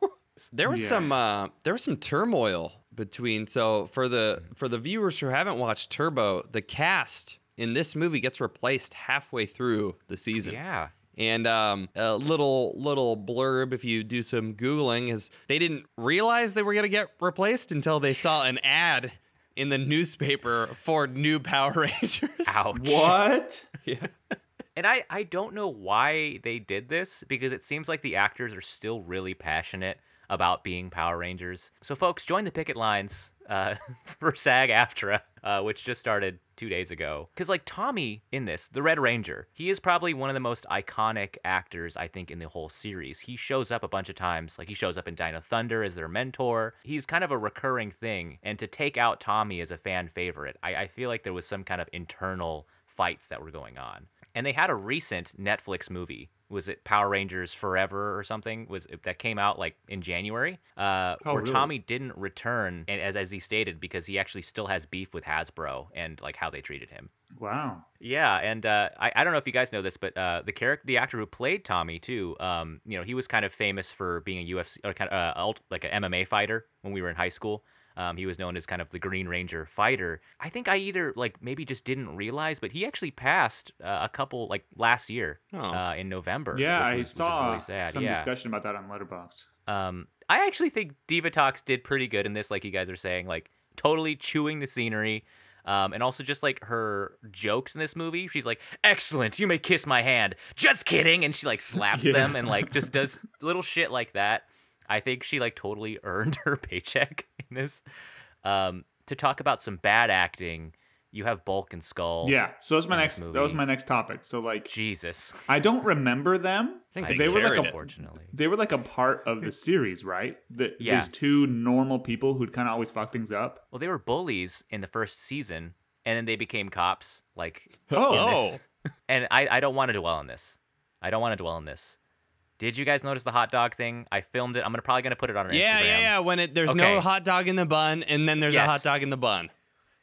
There was Yeah. some uh, there was some turmoil between so for the for the viewers who haven't watched Turbo, the cast in this movie gets replaced halfway through the season. Yeah. And um, a little little blurb, if you do some googling, is they didn't realize they were gonna get replaced until they saw an ad in the newspaper for new Power Rangers. Ouch. What? yeah. And I, I don't know why they did this because it seems like the actors are still really passionate about being Power Rangers. So, folks, join the picket lines uh, for SAG AFTRA, uh, which just started two days ago. Because, like, Tommy in this, the Red Ranger, he is probably one of the most iconic actors, I think, in the whole series. He shows up a bunch of times. Like, he shows up in Dino Thunder as their mentor. He's kind of a recurring thing. And to take out Tommy as a fan favorite, I, I feel like there was some kind of internal fights that were going on. And they had a recent Netflix movie. Was it Power Rangers Forever or something? Was that came out like in January? Uh, Oh, where really? Tommy didn't return, and as as he stated, because he actually still has beef with Hasbro and like how they treated him. Wow. Yeah, and uh, I, I don't know if you guys know this, but uh, the character, the actor who played Tommy too, um, you know, he was kind of famous for being a UFC or kind of uh, ult- like an MMA fighter when we were in high school. Um, he was known as kind of the Green Ranger fighter. I think I either like maybe just didn't realize, but he actually passed uh, a couple like last year Oh. uh, in November. Yeah, which I was- which is saw really sad. some yeah. discussion about that on Letterboxd. Um, I actually think Divatox did pretty good in this, like you guys are saying, like totally chewing the scenery. Um, and also just like her jokes in this movie. She's like, excellent, you may kiss my hand. Just kidding. And she like slaps Yeah. them and like just does little shit like that. I think she like totally earned her paycheck in this. Um, to talk about some bad acting, you have Bulk and Skull. Yeah, so that was my next. this That was my next topic. So like, Jesus. I don't remember them. I think they, they were like a- Unfortunately. They were like a part of the series, right? The, Yeah. These two normal people who'd kind of always fuck things up. Well, they were bullies in the first season, and then they became cops. Like Oh. Oh. and I, I don't want to dwell on this. I don't want to dwell on this. Did you guys notice the hot dog thing? I filmed it. I'm gonna probably gonna put it on our Yeah, Instagram. yeah, yeah. When it there's Okay. no hot dog in the bun, and then there's Yes. a hot dog in the bun.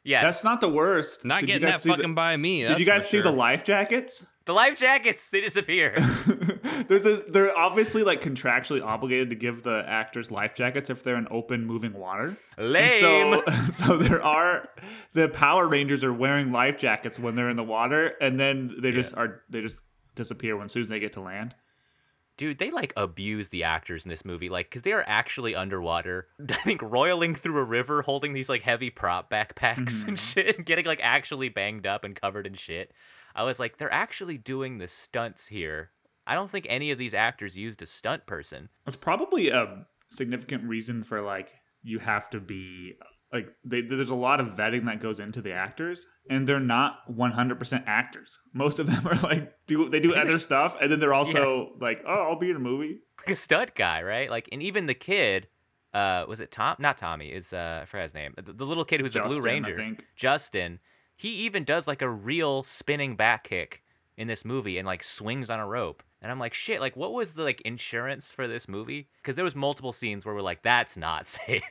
Yes. That's not the worst. Not Did you getting guys that see the- fucking by me. Did you guys for see the life jackets? the life jackets. They disappear. There's a they're obviously like contractually obligated to give the actors life jackets if they're in open moving water. And Lame. so so there are the Power Rangers are wearing life jackets when they're in the water and then they just are they just disappear when soon as they get to land. Dude, they like abuse the actors in this movie, like, because they are actually underwater. I think roiling through a river, holding these like heavy prop backpacks and mm-hmm. shit, and getting like actually banged up and covered in shit. I was like, they're actually doing the stunts here. I don't think any of these actors used a stunt person. That's probably a significant reason for like you have to be like they, there's a lot of vetting that goes into the actors and they're not 100% actors. Most of them are like do they do other stuff and then they're also like oh I'll be in a movie. Like a stunt guy, right? Like, and even the kid, uh, was it Tom? Not Tommy. Is uh, I forgot his name. The, the little kid who's a Blue I Ranger. think. Justin. He even does like a real spinning back kick in this movie and like swings on a rope. And I'm like, shit, like what was the like insurance for this movie? Because there was multiple scenes where we're like, that's not safe.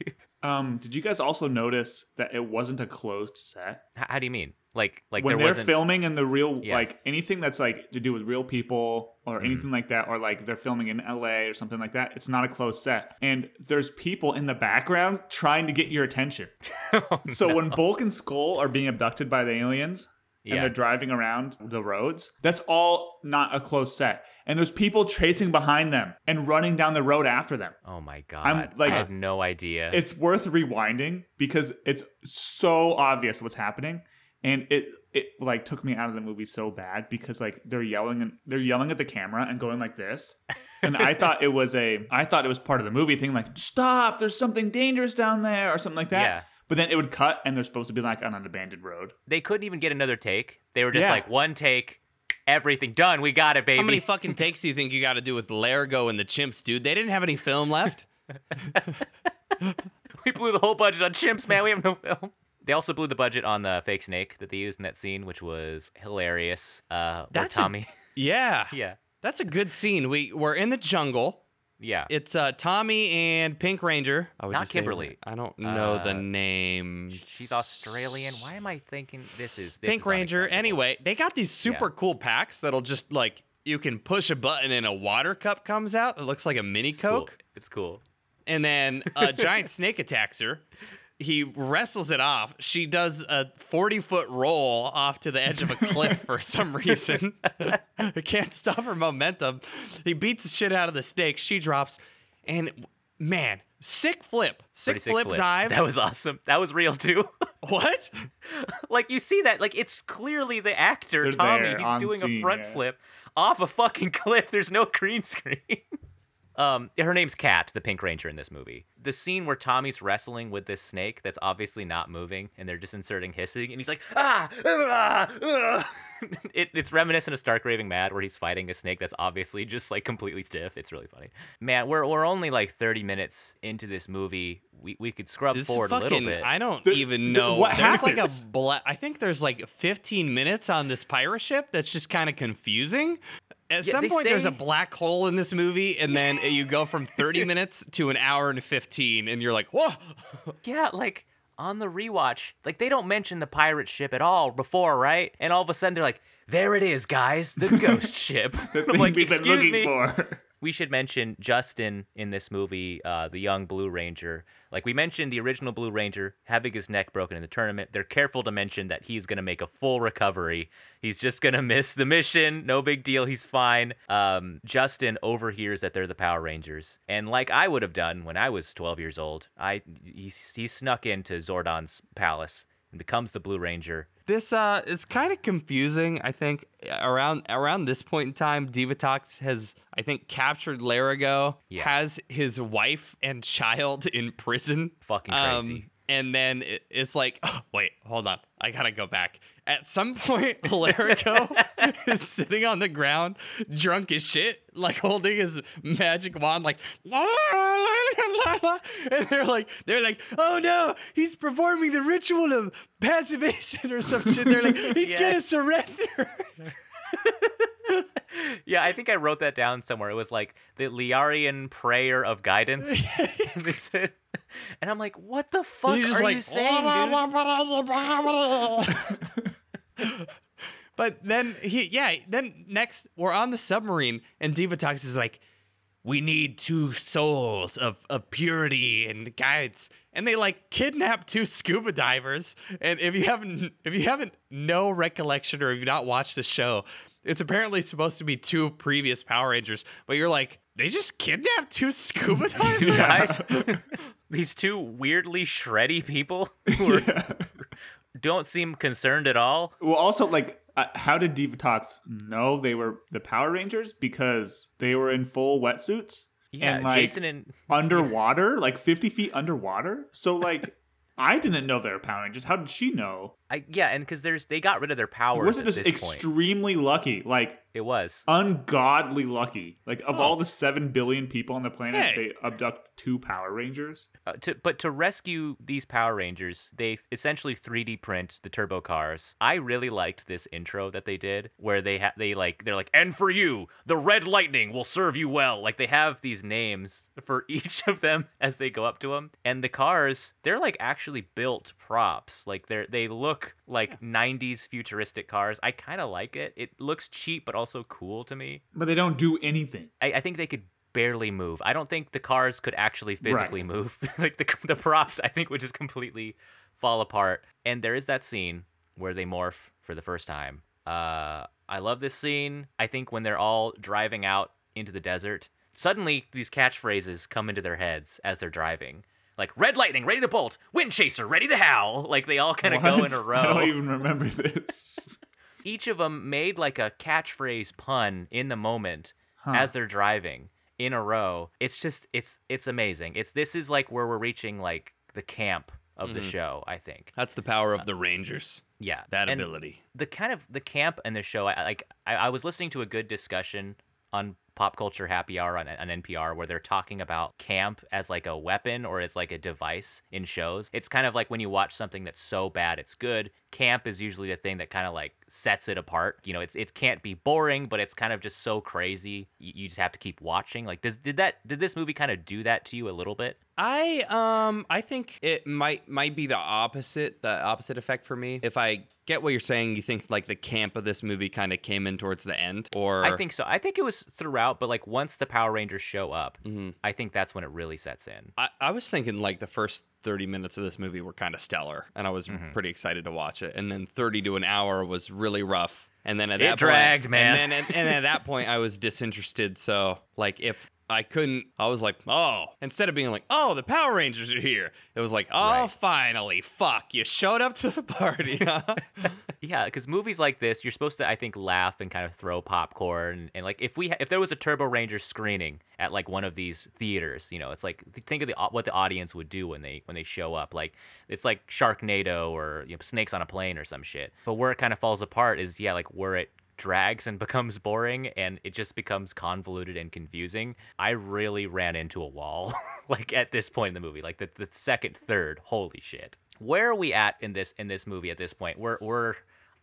Um did you guys also notice that it wasn't a closed set? H- How do you mean? Like like when they're wasn't filming in the real Yeah. like anything that's like to do with real people or Mhm. anything like that or like they're filming in LA or something like that it's not a closed set and there's people in the background trying to get your attention Oh, so when Bulk and Skull are being abducted by the aliens and yeah. they're driving around the roads that's all not a close set and there's people chasing behind them and running down the road after them Oh my god. I'm like- I had no idea. it's worth rewinding because it's so obvious what's happening and it it like took me out of the movie so bad because like they're yelling and they're yelling at the camera and going like this and i thought it was a i thought it was part of the movie thing like stop there's something dangerous down there or something like that Yeah. But then it would cut and they're supposed to be like on an abandoned road they couldn't even get another take. They were just Yeah. like one take, everything done. We got it, baby. How many fucking takes do you think you got to do with Lerigot and the chimps, dude? They didn't have any film left. we blew the whole budget on chimps, man. We have no film. They also blew the budget on the fake snake that they used in that scene, which was hilarious. Uh, where That's a- Tommy. yeah, yeah, that's a good scene. We we're in the jungle. Yeah. It's uh, Tommy and Pink Ranger. I would Not just say- Kimberly. I don't know Uh, the name. She's Australian. Why am I thinking this is this Pink is Ranger. unacceptable. Anyway, they got these super Yeah. cool packs that'll just like you can push a button and a water cup comes out. It looks like a mini It's cool. Coke. It's cool. And then a giant snake attacks her. He wrestles it off. She does a 40 foot roll off to the edge of a cliff for some reason. Can't stop her momentum. He beats the shit out of the snake. She drops. And man, sick flip. Sick, sick flip, dive. That was awesome. That was real too. what? like you see that, like it's clearly the actor They're Tommy. there He's on doing a front yeah. flip off a fucking cliff. There's no green screen. Um, her name's Kat, the Pink Ranger in this movie. The scene where Tommy's wrestling with this snake that's obviously not moving, and they're just inserting hissing, and he's like, ah, ah, ah. it, it's reminiscent of Stark Raving Mad, where he's fighting a snake that's obviously just like completely stiff. It's really funny. Man, we're we're only like 30 minutes into this movie. We we could scrub This forward a little bit. I don't The- even the- know. what there's like happens? a bla- I think there's like 15 minutes on this pirate ship that's just kind of confusing. At Yeah, some point, there's a black hole in this movie, and then you go from 30 minutes to an hour and 15, and you're like, whoa. Yeah, like on the rewatch, like they don't mention the pirate ship at all before, right? And all of a sudden they're like, "There it is, guys, the ghost ship." The I'm thing like, we've been "Excuse looking me." for. We should mention Justin in this movie, uh, the young Blue Ranger. Like we mentioned, the original Blue Ranger having his neck broken in the tournament. They're careful to mention that he's going to make a full recovery. He's just going to miss the mission. No big deal. He's fine. Um, Justin overhears that they're the Power Rangers, and like I would have done when I was 12 years old, I he, he snuck into Zordon's palace and becomes the Blue Ranger. This uh is kind of confusing. I think around around this point in time, Divatox has I think captured Lerigot, Yeah. has his wife and child in prison. Fucking Um, crazy. and then it's like, oh, wait, hold on, I gotta go back. At some point, Lerigot is sitting on the ground, drunk as shit, like holding his magic wand, like la la la la la. And they're like, they're like, oh no, he's performing the ritual of passivation or some shit. They're like, he's Yeah. gonna surrender. Yeah, I think I wrote that down somewhere. It was like the Liarian prayer of guidance. and they said, and I'm like, what the fuck are like, you saying, dude? But then he, yeah, then next we're on the submarine, and Divatox is like, we need two souls of, of purity and guides, and they like kidnap two scuba divers. And if you haven't, if you haven't no recollection or if you've not watched the show, it's apparently supposed to be two previous Power Rangers, but you're like, they just kidnapped two scuba divers. Two guys, these two weirdly shreddy people who are, don't seem concerned at all. Well, also, like, uh, how did Divatox know they were the Power Rangers? Because they were in full wetsuits Yeah, and like Jason and underwater, like fifty feet underwater. So, like, I didn't know they were Power Rangers. How did she know? I yeah, and because there's they got rid of their powers. was it just this point. extremely lucky? Like, It was. ungodly lucky. Like, of Oh. all the seven billion people on the planet, Hey. they abduct two Power Rangers. Uh, to, but to rescue these Power Rangers, they essentially 3D print the turbo cars. I really liked this intro that they did, where they have they like they're like, and for you, the Red Lightning will serve you well. Like they have these names for each of them as they go up to them, and the cars they're like actually built props. Like they're they look like 90s futuristic cars. I kind of like it. It looks cheap but also cool to me. But they don't do anything. I, I think they could barely move. I don't think the cars could actually physically Right. move. like the the props, I think would just completely fall apart. And there is that scene where they morph for the first time. Uh, I love this scene. I think when they're all driving out into the desert, suddenly these catchphrases come into their heads as they're driving. Like red lightning, ready to bolt. Wind chaser, ready to howl. Like they all kind of go in a row I don't even remember this. each of them made like a catchphrase pun in the moment Huh. as they're driving in a row. It's just it's it's amazing. It's this is like where we're reaching like the camp of the Mhm. show, I think. That's the power of the Rangers. Yeah. That and ability. The kind of the camp and the show, I like I, I was listening to a good discussion on pop culture happy hour on, on NPR where they're talking about camp as like a weapon or as like a device in shows. It's kind of like when you watch something that's so bad it's good. Camp is usually the thing that kind of like sets it apart. You know, it's it can't be boring, but it's kind of just so crazy. You, you just have to keep watching. Like does did that did this movie kind of do that to you a little bit? I um I think it might might be the opposite the opposite effect for me. If I get what you're saying, you think like the camp of this movie kind of came in towards the end, or I think so. I think it was throughout, but like once the Power Rangers show up, Mhm. I think that's when it really sets in. I, I was thinking like the first 30 minutes of this movie were kind of stellar, and I was Mm-hmm. pretty excited to watch it. And then 30 to an hour was really rough. And then at It that dragged, point, man. And then and, and at that point, I was disinterested. So like if I couldn't, I was like, oh, instead of being like, oh, the Power Rangers are here, it was like, oh, Right. finally, fuck, you showed up to the party. Huh? Yeah, because movies like this, you're supposed to, I think, laugh and kind of throw popcorn. And like, if we, ha- if there was a Turbo Ranger screening at like one of these theaters, you know, it's like think of the what the audience would do when they when they show up. Like, it's like Sharknado or you know, Snakes on a Plane or some shit. But where it kind of falls apart is yeah, like where it drags and becomes boring and it just becomes convoluted and confusing. I really ran into a wall like at this point in the movie. Like the, the second, third, holy shit. Where are we at in this in this movie at this point? We're we're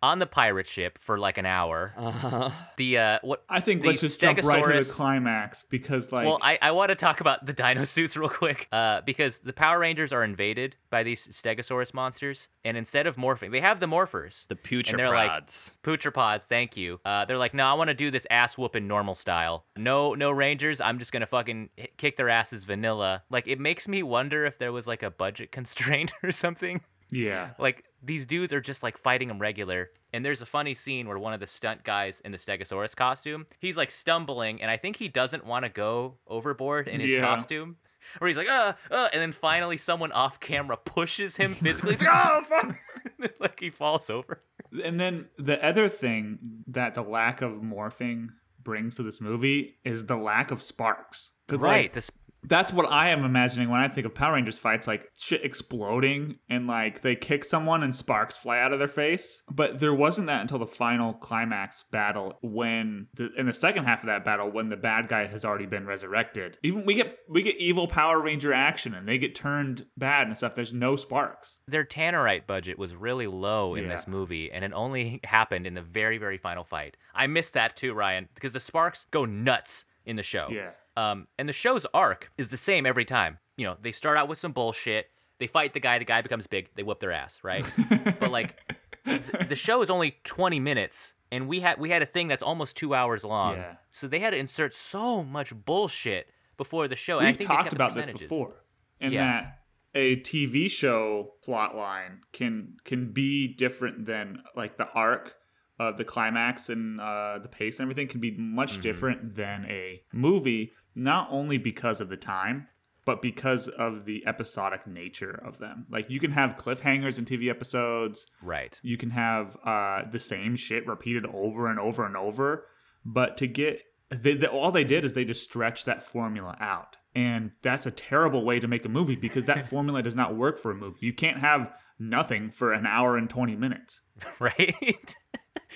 on the pirate ship for like an hour. Uh-huh. The uh what I think let's just jump right to the climax because, like, well, I, I want to talk about the dino suits real quick, uh, because the Power Rangers are invaded by these Stegosaurus monsters, and instead of morphing, they have the morphers, The and they're like Putra Pods. Putropods. Thank you. Uh, they're like, no, I want to do this ass whooping normal style. No, no Rangers. I'm just gonna fucking kick their asses vanilla. Like, it makes me wonder if there was like a budget constraint or something. Yeah, Like these dudes are just like fighting them regular. And there's a funny scene where one of the stunt guys in the Stegosaurus costume, he's like stumbling, and I think he doesn't want to go overboard in his Yeah. costume. Or he's like, uh, uh, and then finally someone off camera pushes him physically. Like, oh fuck! like he falls over. and then the other thing that the lack of morphing brings to this movie is the lack of sparks. like, Right. This that's what I am imagining when I think of Power Rangers fights, like shit exploding and like they kick someone and sparks fly out of their face. But there wasn't that until the final climax battle when the, in the second half of that battle when the bad guy has already been resurrected. Even we get we get evil Power Ranger action and they get turned bad and stuff. There's no sparks. their Tannerite budget was really low in Yeah. this movie, and it only happened in the very, very final fight. I missed that too, Ryan, because the sparks go nuts in the show. Yeah. Um, and the show's arc is the same every time. You know, they start out with some bullshit. They fight the guy. The guy becomes big. They whoop their ass, right? but like, th- the show is only 20 minutes, and we had we had a thing that's almost two hours long. Yeah. So they had to insert so much bullshit before the show. and I We've talked about this before, in Yeah. that a TV show plot line can can be different than like the arc of the climax and uh, the pace and everything can be much Mm-hmm. different than a movie, not only because of the time. But because of the episodic nature of them, like you can have cliffhangers in TV episodes, Right. you can have uh, the same shit repeated over and over and over. But to get they, they, all they did is they just stretched that formula out, and that's a terrible way to make a movie because that formula does not work for a movie. You can't have nothing for an hour and twenty minutes. right?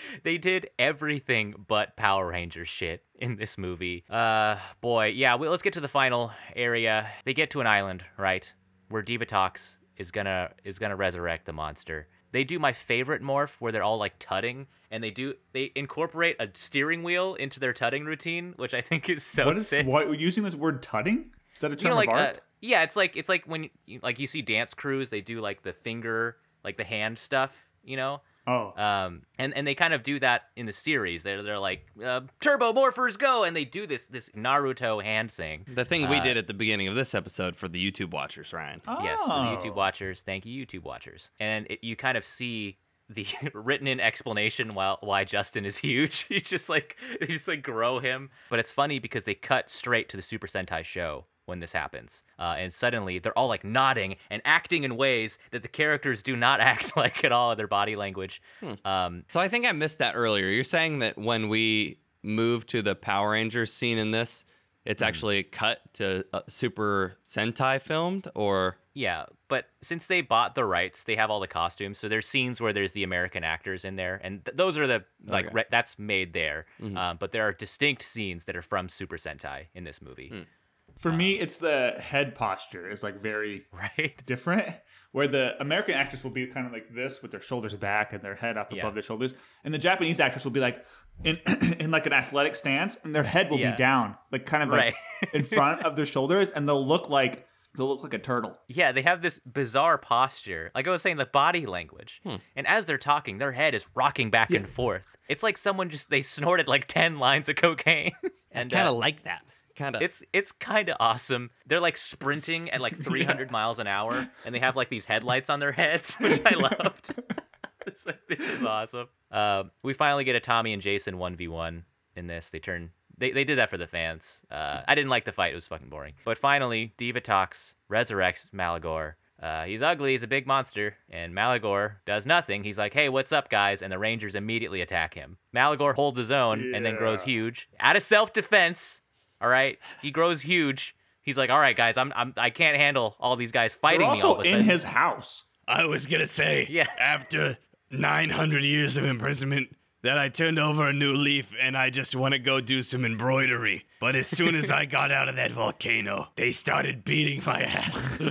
they did everything but Power Rangers shit in this movie. Uh, boy, yeah. Well, let's get to the final area. They get to an island, right, where Divatox is gonna is gonna resurrect the monster. They do my favorite morph where they're all like tutting, and they do they incorporate a steering wheel into their tutting routine, which I think is so what is sick. what using this word tutting? Is that a term you know, like of uh, art? yeah, it's like it's like when like you see dance crews, they do like the finger, like the hand stuff, you know. Oh, Um, and, and they kind of do that in the series. They're they're like uh, Turbo Morphers go, and they do this this Naruto hand thing. The thing we Uh, did at the beginning of this episode for the YouTube watchers, Ryan. Oh. Yes, for the Oh. YouTube watchers, thank you, YouTube watchers. And it, you kind of see the written in explanation while why Justin is huge. He's just like they just like grow him. But it's funny because they cut straight to the Super Sentai show when this happens, uh, and suddenly they're all like nodding and acting in ways that the characters do not act like at all. In their body language. Um, So I think I missed that earlier. You're saying that when we move to the Power Rangers scene in this, it's actually cut to uh, Super Sentai filmed, or Yeah, but since they bought the rights, they have all the costumes. So there's scenes where there's the American actors in there, and th- those are the like Okay. re- that's made there. Um, but there are distinct scenes that are from Super Sentai in this movie, for me, it's the head posture is like very right? different where the American actress will be kind of like this with their shoulders back and their head up Yeah. above their shoulders and the Japanese actress will be like in in like an athletic stance and their head will Yeah. be down like kind of like Right. in front of their shoulders and they'll look like they'll look like a turtle. Yeah, they have this bizarre posture. Like I was saying, the body language, and as they're talking, their head is rocking back and forth. It's like someone just they snorted like ten lines of cocaine. and kind uh, of like that. Kind of. It's it's kind of awesome. They're like sprinting at like 300 miles an hour, and they have like these headlights on their heads, which I loved. it's like, this is awesome. Um, we finally get a Tommy and Jason one v one in this. They turn. They, they did that for the fans. Uh, I didn't like the fight. It was fucking boring. But finally, Diva Divatox resurrects Maligore. Uh, he's ugly. He's a big monster. And Maligore does nothing. He's like, hey, what's up, guys? And the Rangers immediately attack him. Maligore holds his own and then grows huge. Out of self defense, all right? He grows huge. He's like, all right, guys, I'm, I'm I can't handle all these guys fighting They're me all also of a in his house. I was gonna say, Yeah. after 900 years of imprisonment, that I turned over a new leaf and I just want to go do some embroidery. But as soon as I got out of that volcano, they started beating my ass.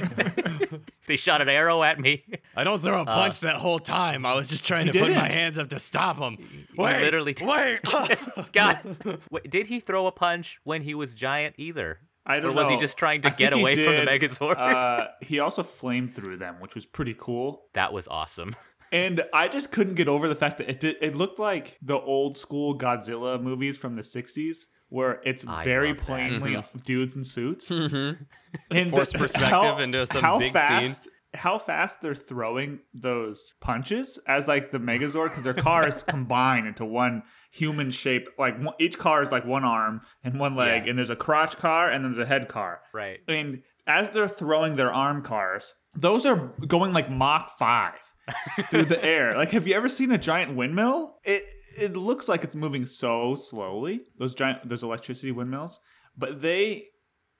They shot an arrow at me. I don't throw a punch that whole time. I was just trying to put my hands up to stop them. He Wait, literally did. wait. Scott, wait, did he throw a punch when he was giant either? I don't or was he just trying to I get away from the. Megazord? Uh, he also flamed through them, which was pretty cool. that was awesome. And I just couldn't get over the fact that it did, it looked like the old school Godzilla movies from the '60s, where it's I very love that. plainly dudes in suits. Mhm. And Forced the- perspective how, into some how big fast, How fast they're throwing those punches as like the Megazord because their cars combine into one human shape. Like one, each car is like one arm and one leg, Yeah. and there's a crotch car and then there's a head car. Right. And as they're throwing their arm cars, those are going like Mach 5 through the air. Like, have you ever seen a giant windmill? It it looks like it's moving so slowly. Those giant those electricity windmills, but they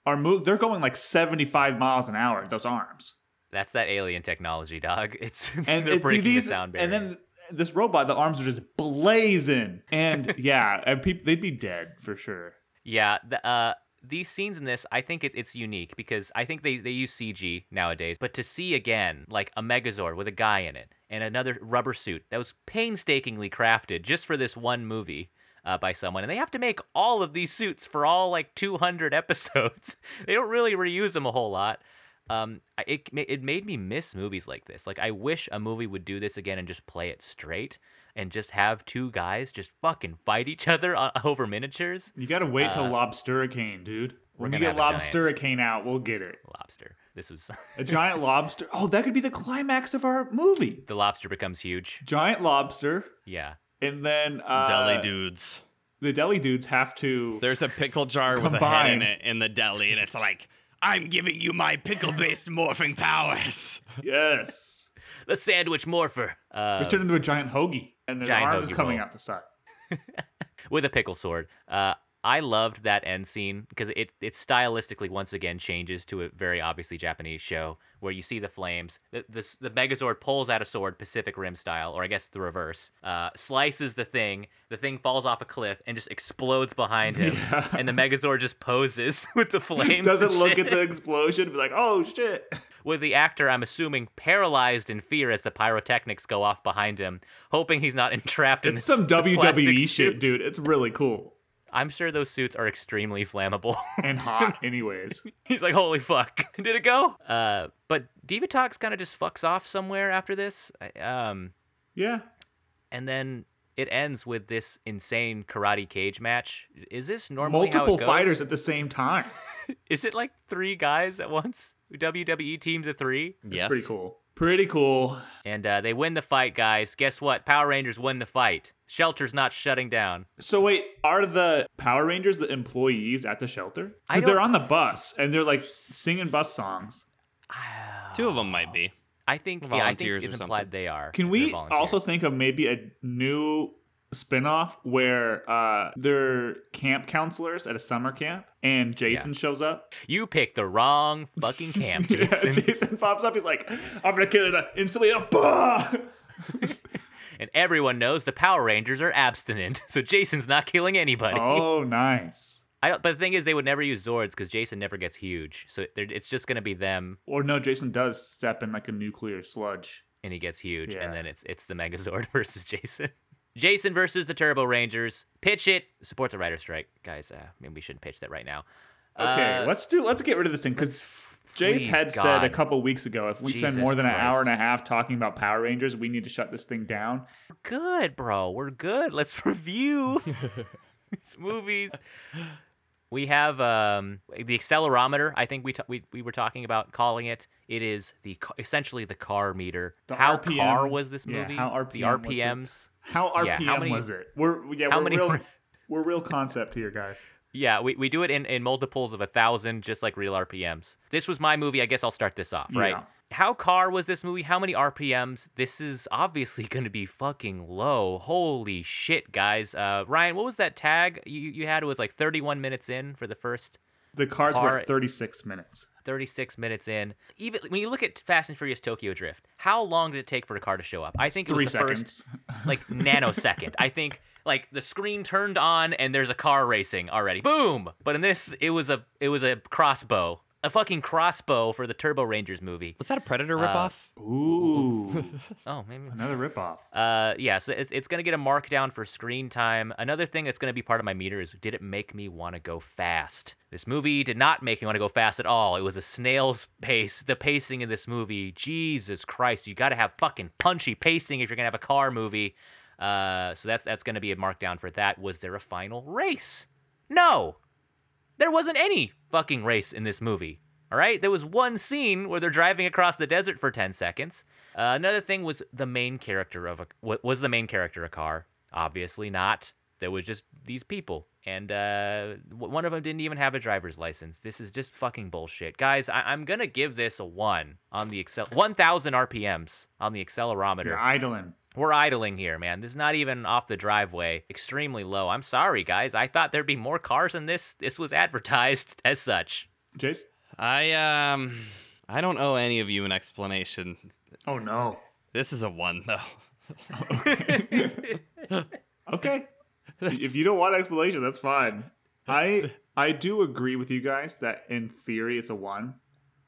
are move. They're going like 75 miles an hour. Those arms, That's that alien technology, dog. It's and they're it- breaking these, the sound barrier. and then this robot, the arms are just blazing, and yeah, and people they'd be dead for sure. Yeah, the, uh, these scenes in this, I think it, it's unique because I think they, they use CG nowadays. But to see again, like a Megazord with a guy in it and another rubber suit that was painstakingly crafted just for this one movie uh, by someone, and they have to make all of these suits for all like 200 episodes. they don't really reuse them a whole lot. Um, it it made me miss movies like this. Like I wish a movie would do this again and just play it straight and just have two guys just fucking fight each other o- over miniatures. You gotta wait till Uh, Lobstericane, dude. When you get have a. Lobstericane out, we'll get it. lobster. This was A giant lobster. Oh, that could be the climax of our movie. the lobster becomes huge. Giant lobster, Yeah. and then uh, Deli dudes. the deli dudes have to. There's a pickle jar with a head in it in the deli, and it's like, I'm giving you my pickle-based morphing powers. Yes. The sandwich morpher. Uh, They turn into a giant hoagie, and their Giant arms coming roll. out the side. with a pickle sword. Uh, I loved that end scene because it it stylistically once again changes to a very obviously Japanese show where you see the flames. The the, the Megazord pulls out a sword Pacific Rim style, or I guess the reverse. Uh, slices the thing. The thing falls off a cliff and just explodes behind him. Yeah. And the Megazord just poses with the flames. Doesn't look shit. at the explosion be like, oh shit. with the actor, I'm assuming, paralyzed in fear as the pyrotechnics go off behind him, hoping he's not entrapped in this some WWE shit, dude. It's really cool. I'm sure those suits are extremely flammable. And hot, anyways. he's like, holy fuck, did it go? Uh, but Divatox kind of just fucks off somewhere after this. Um, Yeah. and then it ends with this insane karate cage match. Is this it Multiple fighters at the same time. Is it like three guys at once? WWE teams of three? Yeah, Pretty cool. Pretty cool. And uh, they win the fight, guys. Guess what? Power Rangers win the fight. Shelter's not shutting down. So wait, are the Power Rangers the employees at the shelter? Because they're on the bus and they're like singing bus songs. Two of them might be. I think yeah, I think Volunteers it's or implied something. they are. Can They're we volunteers. also think of maybe a new spin-off where uh they're camp counselors at a summer camp and Jason shows up? You picked the wrong fucking camp, Yeah, Jason. Jason pops up, he's like, I'm gonna kill it instantly. Bah! and everyone knows the Power Rangers are abstinent, so Jason's not killing anybody. Oh, nice. I don't, but the thing is, they would never use Zords because Jason never gets huge, so it's just gonna be them, Or no, Jason does step in like a nuclear sludge. and he gets huge, Yeah. and then it's it's the Megazord versus Jason. Jason versus the Turbo Rangers. Pitch it. Support the writer strike, guys. Uh, maybe we shouldn't pitch that right now. Okay, Uh, let's do let's get rid of this thing because Jace please, had said a couple weeks ago if we spend more than an hour and a half talking about Power Rangers, we need to shut this thing down. good, bro. We're good. Let's review these movies. We have um, the accelerometer. I think we, t- we we were talking about calling it. It is the essentially the car meter. The how RPM. car was this Yeah, movie? how the RPM was it? RPMs. How RPM Yeah, how many- was it? We're yeah, how we're many- real we're real concept here, guys. Yeah, we, we do it in, in multiples of a thousand, just like real RPMs. This was my movie. I guess I'll start this off, right? Yeah. How car was this movie? How many RPMs? This is obviously going to be fucking low. Holy shit, guys. Uh, Ryan, what was that tag you, you had? It was like 31 minutes in for the first The cars were Car- at 36 minutes. 36 minutes in. Even when you look at Fast and Furious Tokyo Drift, how long did it take for a car to show up? I think it Three was the seconds. first like nanosecond. I think like the screen turned on and there's a car racing already. Boom. But in this it was a it was a crossbow. A fucking crossbow for the Turbo Rangers movie. Was that a Predator Uh, ripoff? Ooh, Oh, maybe another ripoff. Uh, yeah, so it's, it's going to get a markdown for screen time. Another thing that's going to be part of my meter is did it make me want to go fast? This movie did not make me want to go fast at all. It was a snail's pace. The pacing in this movie, Jesus Christ, you got to have fucking punchy pacing if you're going to have a car movie. Uh, so that's that's going to be a markdown for that. Was there a final race? No. There wasn't any fucking race in this movie. All right, there was one scene where they're driving across the desert for 10 seconds. Uh, another thing was the main character of a wa- was the main character a car? Obviously not. There was just these people, and uh, one of them didn't even have a driver's license. This is just fucking bullshit, guys. I- I'm gonna give this a one on the excel 1,000 RPMs on the accelerometer. You're idling. We're idling here, man. This is not even off the driveway. Extremely low. I'm sorry, guys. I thought there'd be more cars in this. This was advertised as such. Jace? I um I don't owe any of you an explanation. Oh no. This is a one though. Okay. if you don't want explanation, that's fine. I I do agree with you guys that in theory it's a one.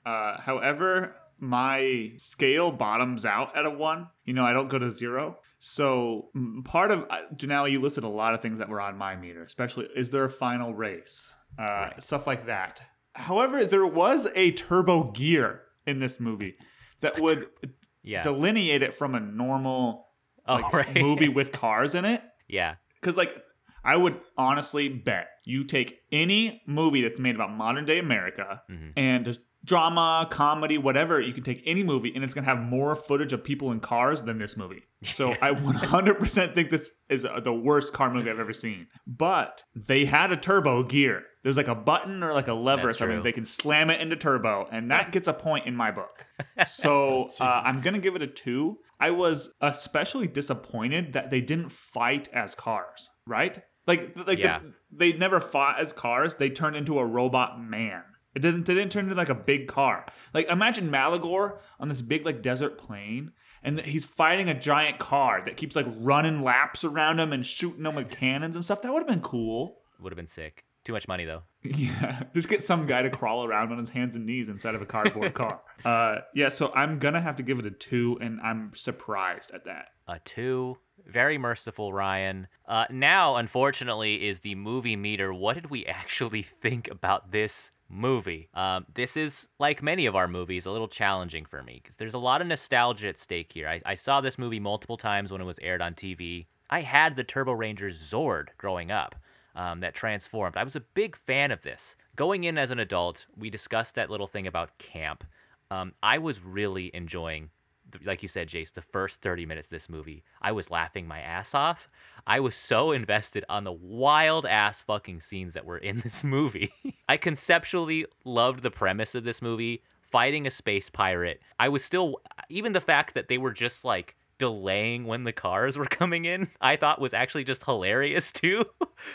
Uh, however, my scale bottoms out at a one. You know, I don't go to zero. So part of uh, Janelle, you listed a lot of things that were on my meter, especially is there a final race, uh, stuff like that. However, there was a turbo gear in this movie that would Yeah. delineate it from a normal oh, like, right. movie with cars in it. yeah. Because, like, I would honestly bet you take any movie that's made about modern day America Mhm. and just drama, comedy, whatever, you can take any movie and it's going to have more footage of people in cars than this movie. So I 100% think this is the worst car movie I've ever seen. But they had a turbo gear. There's like a button or like a lever That's or something. true. They can slam it into turbo, and that gets a point in my book. So uh, I'm gonna give it a two. I was especially disappointed that they didn't fight as cars, right? Like, like the- they never fought as cars. They turned into a robot man. It didn't. They didn't turn into like a big car. Like imagine Maligore on this big like desert plain, and he's fighting a giant car that keeps like running laps around him and shooting him with cannons and stuff. That would have been cool. Would have been sick. Too much money though. Yeah, just get some guy to crawl around on his hands and knees inside of a cardboard car. Uh, yeah, so I'm gonna have to give it a two, and I'm surprised at that. A two. Very merciful, Ryan. Uh, now, unfortunately, is the movie meter. What did we actually think about this movie? Um, this is, like many of our movies, a little challenging for me because there's a lot of nostalgia at stake here. I, I saw this movie multiple times when it was aired on TV. I had the Turbo Rangers Zord growing up um, that transformed. I was a big fan of this. Going in as an adult, we discussed that little thing about camp. Um, I was really enjoying like you said, Jace, the first 30 minutes of this movie, I was laughing my ass off. I was so invested on the wild ass fucking scenes that were in this movie. I conceptually loved the premise of this movie fighting a space pirate. I was still, even the fact that they were just like, delaying when the cars were coming in i thought was actually just hilarious too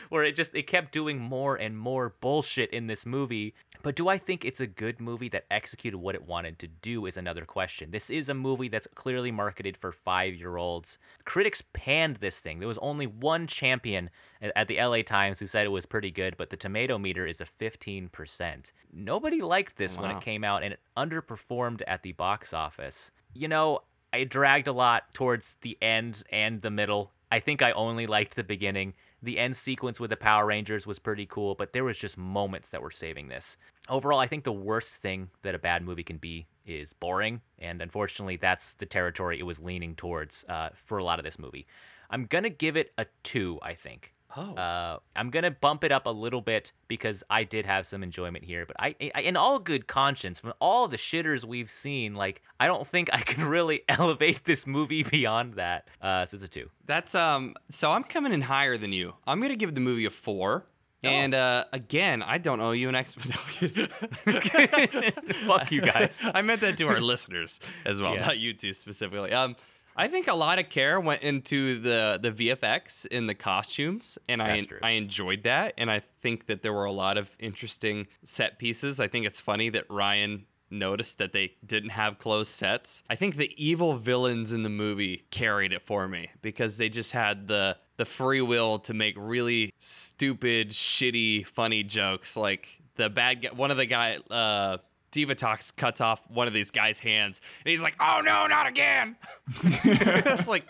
where it just it kept doing more and more bullshit in this movie but do I think it's a good movie that executed what it wanted to do is another question. This is a movie that's clearly marketed for five year olds. Critics panned this thing. There was only one champion at at the LA Times who said it was pretty good, but the tomato meter is a 15%. Nobody liked this when it came out and it underperformed at the box office. You know, I dragged a lot towards the end and the middle. I think I only liked the beginning. The end sequence with the Power Rangers was pretty cool, but there was just moments that were saving this. Overall, I think the worst thing that a bad movie can be is boring, and unfortunately, that's the territory it was leaning towards uh, for a lot of this movie. I'm gonna give it a two. I think. Oh. Uh, I'm gonna bump it up a little bit because I did have some enjoyment here, but I, I, in all good conscience, from all the shitters we've seen, like I don't think I can really elevate this movie beyond that. Uh, so it's a two. That's um. So I'm coming in higher than you. I'm gonna give the movie a four. Oh. And uh, again, I don't owe you an explanation. Fuck you guys. I meant that to our listeners as well, Yeah. not you two specifically. Um, I think a lot of care went into the the VFX in the costumes, and I true. I enjoyed that, and I think that there were a lot of interesting set pieces. I think it's funny that Ryan noticed that they didn't have closed sets. I think the evil villains in the movie carried it for me because they just had the the free will to make really stupid, shitty, funny jokes. Like the bad guy, one of the guy, uh, Divatox cuts off one of these guys' hands, and he's like, "Oh no, not again!" it's like,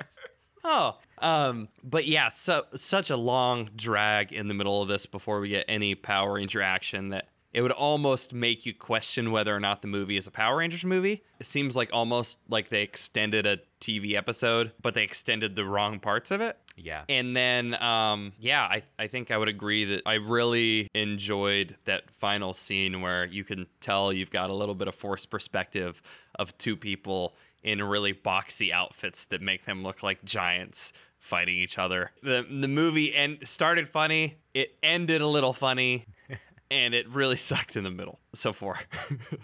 oh, um, but yeah, so such a long drag in the middle of this before we get any Power Ranger action that it would almost make you question whether or not the movie is a Power Rangers movie. It seems like almost like they extended a TV episode, but they extended the wrong parts of it. Yeah. And then, um, yeah, I, I think I would agree that I really enjoyed that final scene where you can tell you've got a little bit of forced perspective of two people in really boxy outfits that make them look like giants fighting each other. The, the movie end, started funny, it ended a little funny, and it really sucked in the middle so far.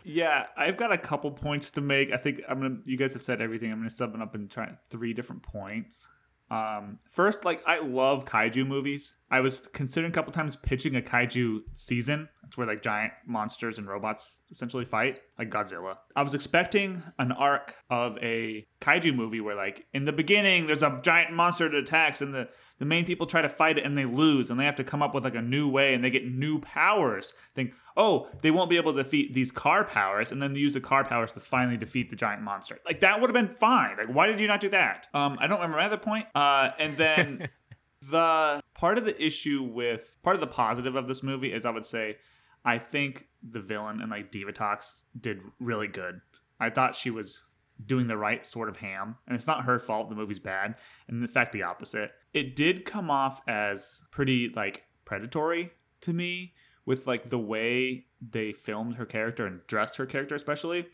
Yeah, I've got a couple points to make. I think I'm gonna. You guys have said everything. I'm gonna sum it up and try three different points. Um, first, like I love kaiju movies. I was considering a couple times pitching a kaiju season. It's where like giant monsters and robots essentially fight, like Godzilla. I was expecting an arc of a kaiju movie where like in the beginning there's a giant monster that attacks and the the main people try to fight it and they lose and they have to come up with like a new way and they get new powers. Think, oh, they won't be able to defeat these car powers and then they use the car powers to finally defeat the giant monster. Like that would have been fine. Like why did you not do that? Um, I don't remember my other point. Uh, and then the part of the issue with part of the positive of this movie is I would say I think the villain and like Divatox did really good. I thought she was doing the right sort of ham, and it's not her fault the movie's bad. And in fact, the opposite. It did come off as pretty like predatory to me with like the way they filmed her character and dressed her character, especially.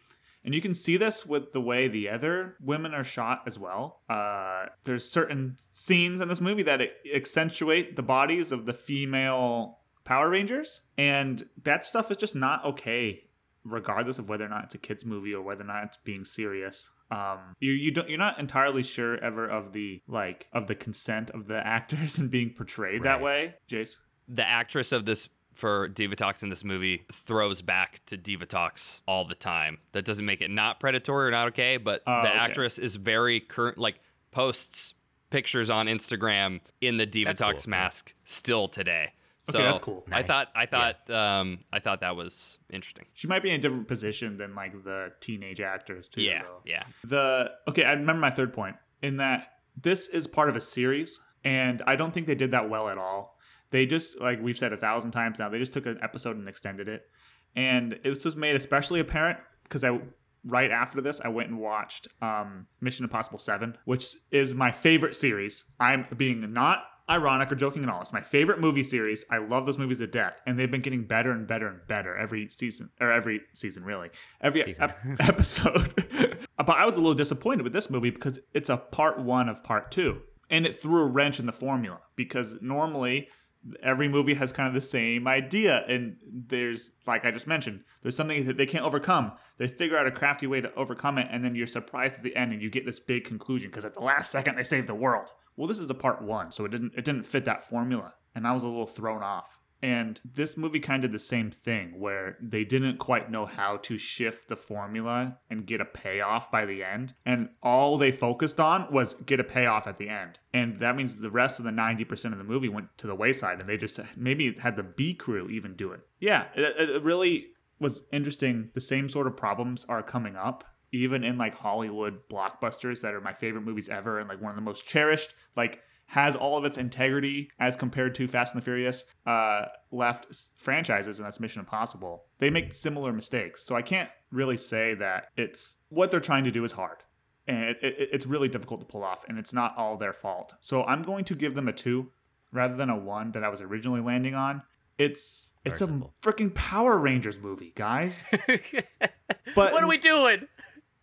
And you can see this with the way the other women are shot as well. Uh, there's certain scenes in this movie that accentuate the bodies of the female Power Rangers, and that stuff is just not okay, regardless of whether or not it's a kids movie or whether or not it's being serious. Um, you you don't you're not entirely sure ever of the like of the consent of the actors and being portrayed that way, Jace. the actress of this for Divatox in this movie throws back to Divatox all the time. That doesn't make it not predatory or not okay, but Oh, the okay. actress is very current, like posts pictures on Instagram in the That's Divatox cool, yeah. mask still today. So Okay, that's cool. I Nice. thought I thought um I thought that was interesting. She might be in a different position than like the teenage actors too. yeah, though. yeah. The okay, I remember my third point in that this is part of a series, and I don't think they did that well at all. They just like we've said a thousand times now. They just took an episode and extended it, and it was just made especially apparent because I right after this I went and watched um, Mission Impossible Seven, which is my favorite series. I'm being not ironic or joking at all. It's my favorite movie series. I love those movies to death, and they've been getting better and better and better every season or every season, really, every Season. ep- episode. but I was a little disappointed with this movie because it's a part one of part two, and it threw a wrench in the formula because normally every movie has kind of the same idea and there's like i just mentioned there's something that they can't overcome they figure out a crafty way to overcome it and then you're surprised at the end and you get this big conclusion because at the last second they save the world well this is a part one so it didn't it didn't fit that formula and i was a little thrown off and this movie kind of did the same thing where they didn't quite know how to shift the formula and get a payoff by the end. And all they focused on was get a payoff at the end. And that means the rest of the 90% of the movie went to the wayside and they just maybe had the B crew even do it. Yeah, it, it really was interesting. The same sort of problems are coming up. Even in like Hollywood blockbusters that are my favorite movies ever and like one of the most cherished, like has all of its integrity as compared to Fast and the Furious uh, left s- franchises, and that's Mission Impossible. They make similar mistakes, so I can't really say that it's what they're trying to do is hard, and it, it, it's really difficult to pull off, and it's not all their fault. So I'm going to give them a two. rather than a one that I was originally landing on. It's it's a freaking Power Rangers movie, guys. But what are we doing?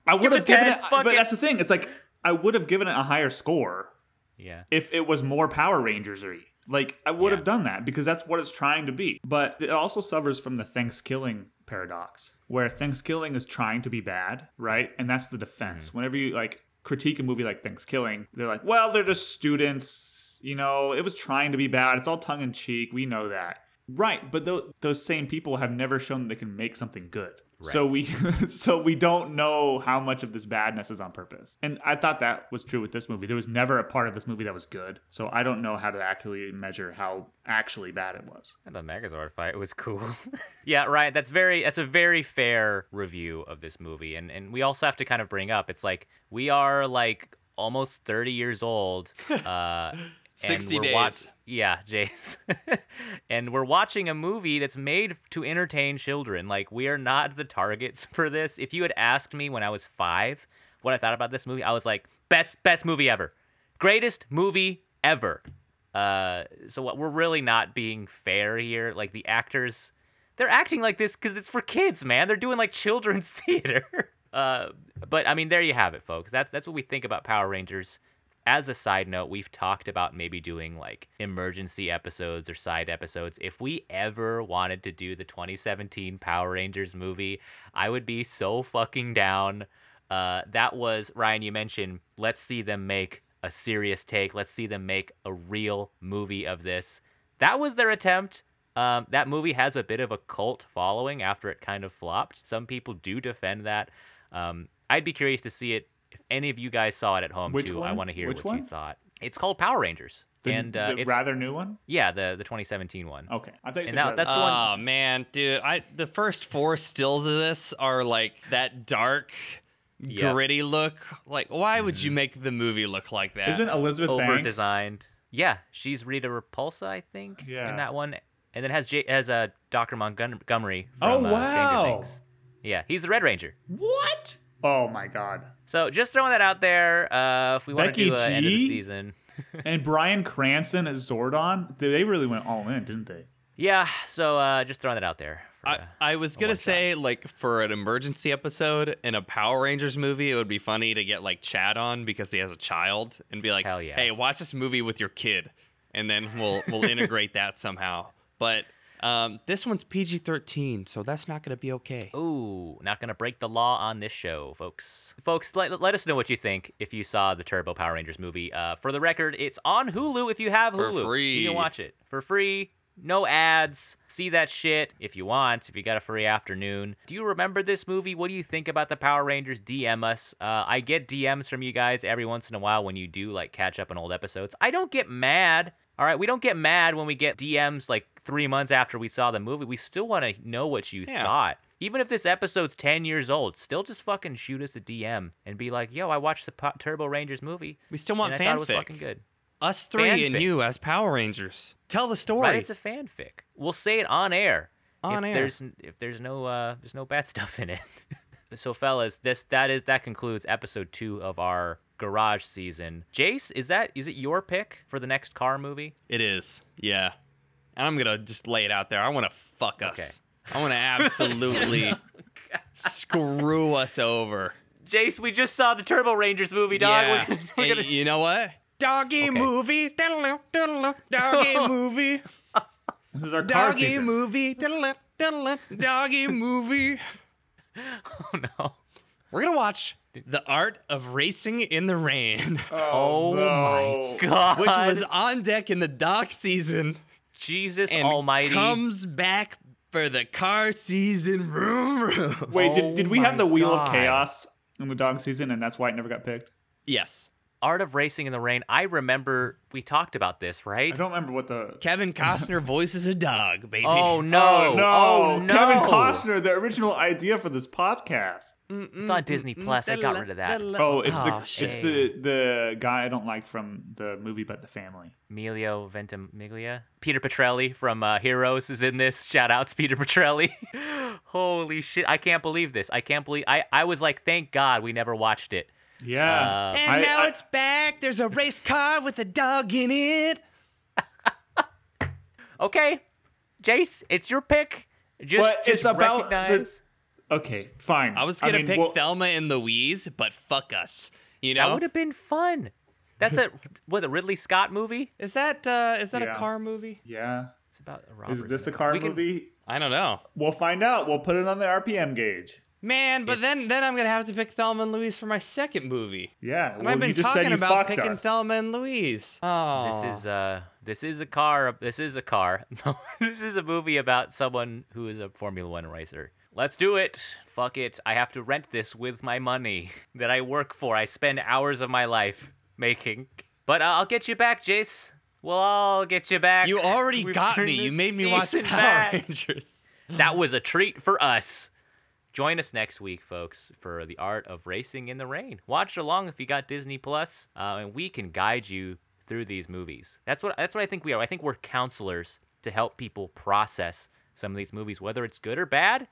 I would have given 10, it, but that's the thing. It's like I would have given it a higher score Yeah. if it was more Power Rangers y. Like I would Yeah. have done that because that's what it's trying to be. But it also suffers from the Thanksgiving paradox, where Thanksgiving is trying to be bad, right? And that's the defense. Mm-hmm. Whenever you like critique a movie like Thanksgiving, they're like, "Well, they're just students. You know, it was trying to be bad. It's all tongue in cheek. We know that." Right, but tho- those same people have never shown that they can make something good. So we so we don't know how much of this badness is on purpose. And I thought that was true with this movie. There was never a part of this movie that was good. So I don't know how to actually measure how actually bad it was. The Megazord fight was cool. yeah, right. That's very that's a very fair review of this movie. And and we also have to kind of bring up it's like we are like almost 30 years old. Uh and 60 we're wat- days. Yeah, Jace. and we're watching a movie that's made to entertain children. Like we are not the targets for this. If you had asked me when I was 5 what I thought about this movie, I was like best best movie ever. Greatest movie ever. Uh, so what, we're really not being fair here. Like the actors, they're acting like this because it's for kids, man. They're doing like children's theater. Uh, but I mean, there you have it, folks. That's that's what we think about Power Rangers. As a side note, we've talked about maybe doing like emergency episodes or side episodes. If we ever wanted to do the 2017 Power Rangers movie, I would be so fucking down. Uh, that was Ryan. You mentioned let's see them make a serious take. Let's see them make a real movie of this. That was their attempt. Um, that movie has a bit of a cult following after it kind of flopped. Some people do defend that. Um, I'd be curious to see it. If any of you guys saw it at home Which too, I want to hear Which what you thought. It's called Power Rangers, The, and uh, the it's rather new one? yeah, the the 2017 one. Okay. I thought you And said now that's the one- Oh man, dude! I the first four stills of this are like that dark, Yep. gritty look. Like, why would Mm-hmm. you make the movie look like that? Isn't Elizabeth over Banks? designed. Yeah, she's Rita Repulsa, I think. Yeah. In that one, and then has J- has uh, Dacre Montgomery from Oh, uh, Stranger wow. Things. Yeah, he's the Red Ranger. What? Oh my god. So just throwing that out there. Uh, if we want to Becky do uh, end of the season, And Bryan Cranston as Zordon, they they really went all in, didn't they? yeah. So uh, just throwing that out there. For, I, I was gonna one shot. say like for an emergency episode in a Power Rangers movie, it would be funny to get like Chad on because he has a child and be like, Hell yeah. "Hey, watch this movie with your kid," and then we'll we'll integrate that somehow. But um, this one's PG thirteen, so that's not gonna be okay. Ooh, not gonna break the law on this show, folks. Folks, let, let us know what you think if you saw the Turbo Power Rangers movie. Uh, for the record, it's on Hulu. If you have For Hulu, you can watch it for free. No ads. See that shit if you want. If you got a free afternoon. Do you remember this movie? What do you think about the Power Rangers? DM us. Uh, I get DMs from you guys every once in a while when you do like catch up on old episodes. I don't get mad. All right, we don't get mad when we get DMs like three months after we saw the movie. We still want to know what you Yeah. thought. Even if this episode's 10 years old, still just fucking shoot us a DM and be like, yo, I watched the Turbo Rangers movie. We still want and I thought it was fucking good. Us three and you as Power Rangers. Tell the story. Right, it's a fanfic. We'll say it on air. On if air. There's if there's no uh there's no bad stuff in it. so fellas, this that is that concludes episode two of our garage season. Jace, is that is it your pick for the next car movie? It is. Yeah. And I'm going to just lay it out there. I want to fuck us. Okay. I want to absolutely oh, screw us over. Jace, we just saw the Turbo Rangers movie, dog. Yeah. We're, we're And gonna You know what? Doggy Okay. movie. diddle-oo, diddle-oo, Doggy movie. This is our car Doggy season. movie. diddle-oo, diddle-oo, Doggy movie. Oh no. We're going to watch The Art of Racing in the Rain, oh, oh, no. my god. which was on deck in the dock season Jesus and Almighty. comes back for the car season. Room, room. Wait, Oh did, did we oh my have the Wheel God. of Chaos in the dog season and that's why it never got picked? Yes. Art of Racing in the Rain. I remember we talked about this, right? I don't remember what the. Kevin Costner voices a dog, baby. Oh no! Oh, no. Oh no! Kevin Costner, the original idea for this podcast. It's on Disney Plus. I got rid of that. Oh, it's Oh, the it's the the guy I don't like from the movie but the family. Emilio Ventimiglia. Peter Petrelli from uh, Heroes is in this. Shout outs, Peter Petrelli. Holy shit! I can't believe this. I can't believe. I I was like, thank God we never watched it. Yeah. Uh, And I- now I- it's back. There's a race car with a dog in it. Okay, Jace, it's your pick. Just, But just it's about the- recognize Okay, fine. I was gonna mean, pick well, Thelma and Louise, but fuck us. You know that would have been fun. That's a was a Ridley Scott movie. Is that uh, is that Yeah. a car movie? Yeah. It's about a robbery. Is this a car We can- movie? I don't know. We'll find out. We'll put it on the RPM gauge. Man, but then It's- then I'm gonna have to pick Thelma and Louise for my second movie. Yeah. And well, I've been you just talking said you about fucked picking us. Thelma and Louise. Oh, This is uh this is a car this is a car. No, this is a movie about someone who is a Formula 1 racer. Let's do it. Fuck it. I have to rent this with my money that I work for. I spend hours of my life making. But uh, I'll get you back, Jace. We'll all get you back. you already We've got me. You made me watch season Power back. Rangers. That was a treat for us. Join us next week, folks, for the art of racing in the rain. Watch along if you got Disney Plus, uh, and we can guide you through these movies. That's what that's what I think we are. I think we're counselors to help people process some of these movies, whether it's good or bad.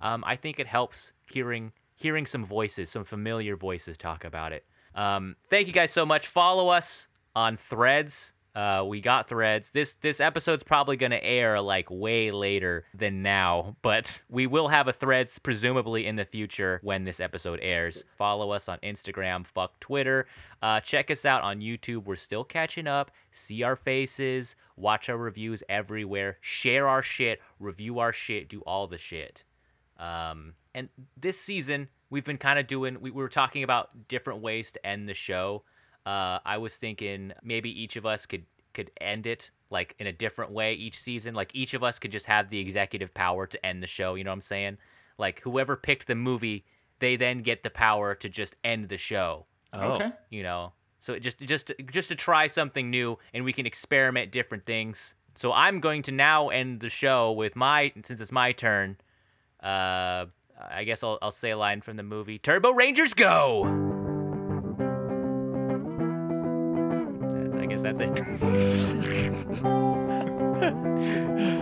Um, I think it helps hearing hearing some voices, some familiar voices talk about it. Um, thank you guys so much. Follow us on Threads. Uh, we got threads. This this episode's probably gonna air like way later than now, but we will have a threads presumably in the future when this episode airs. Follow us on Instagram, fuck Twitter. Uh, check us out on YouTube. We're still catching up. See our faces. Watch our reviews everywhere. Share our shit. Review our shit. Do all the shit. Um, and this season, we've been kind of doing, we, we were talking about different ways to end the show. Uh, I was thinking maybe each of us could could end it like in a different way each season. Like each of us could just have the executive power to end the show. You know what I'm saying? Like whoever picked the movie, they then get the power to just end the show. Okay. You know, so just just just to try something new, and we can experiment different things. So I'm going to now end the show with my since it's my turn. Uh, I guess I'll I'll say a line from the movie Turbo Rangers Go. That's it.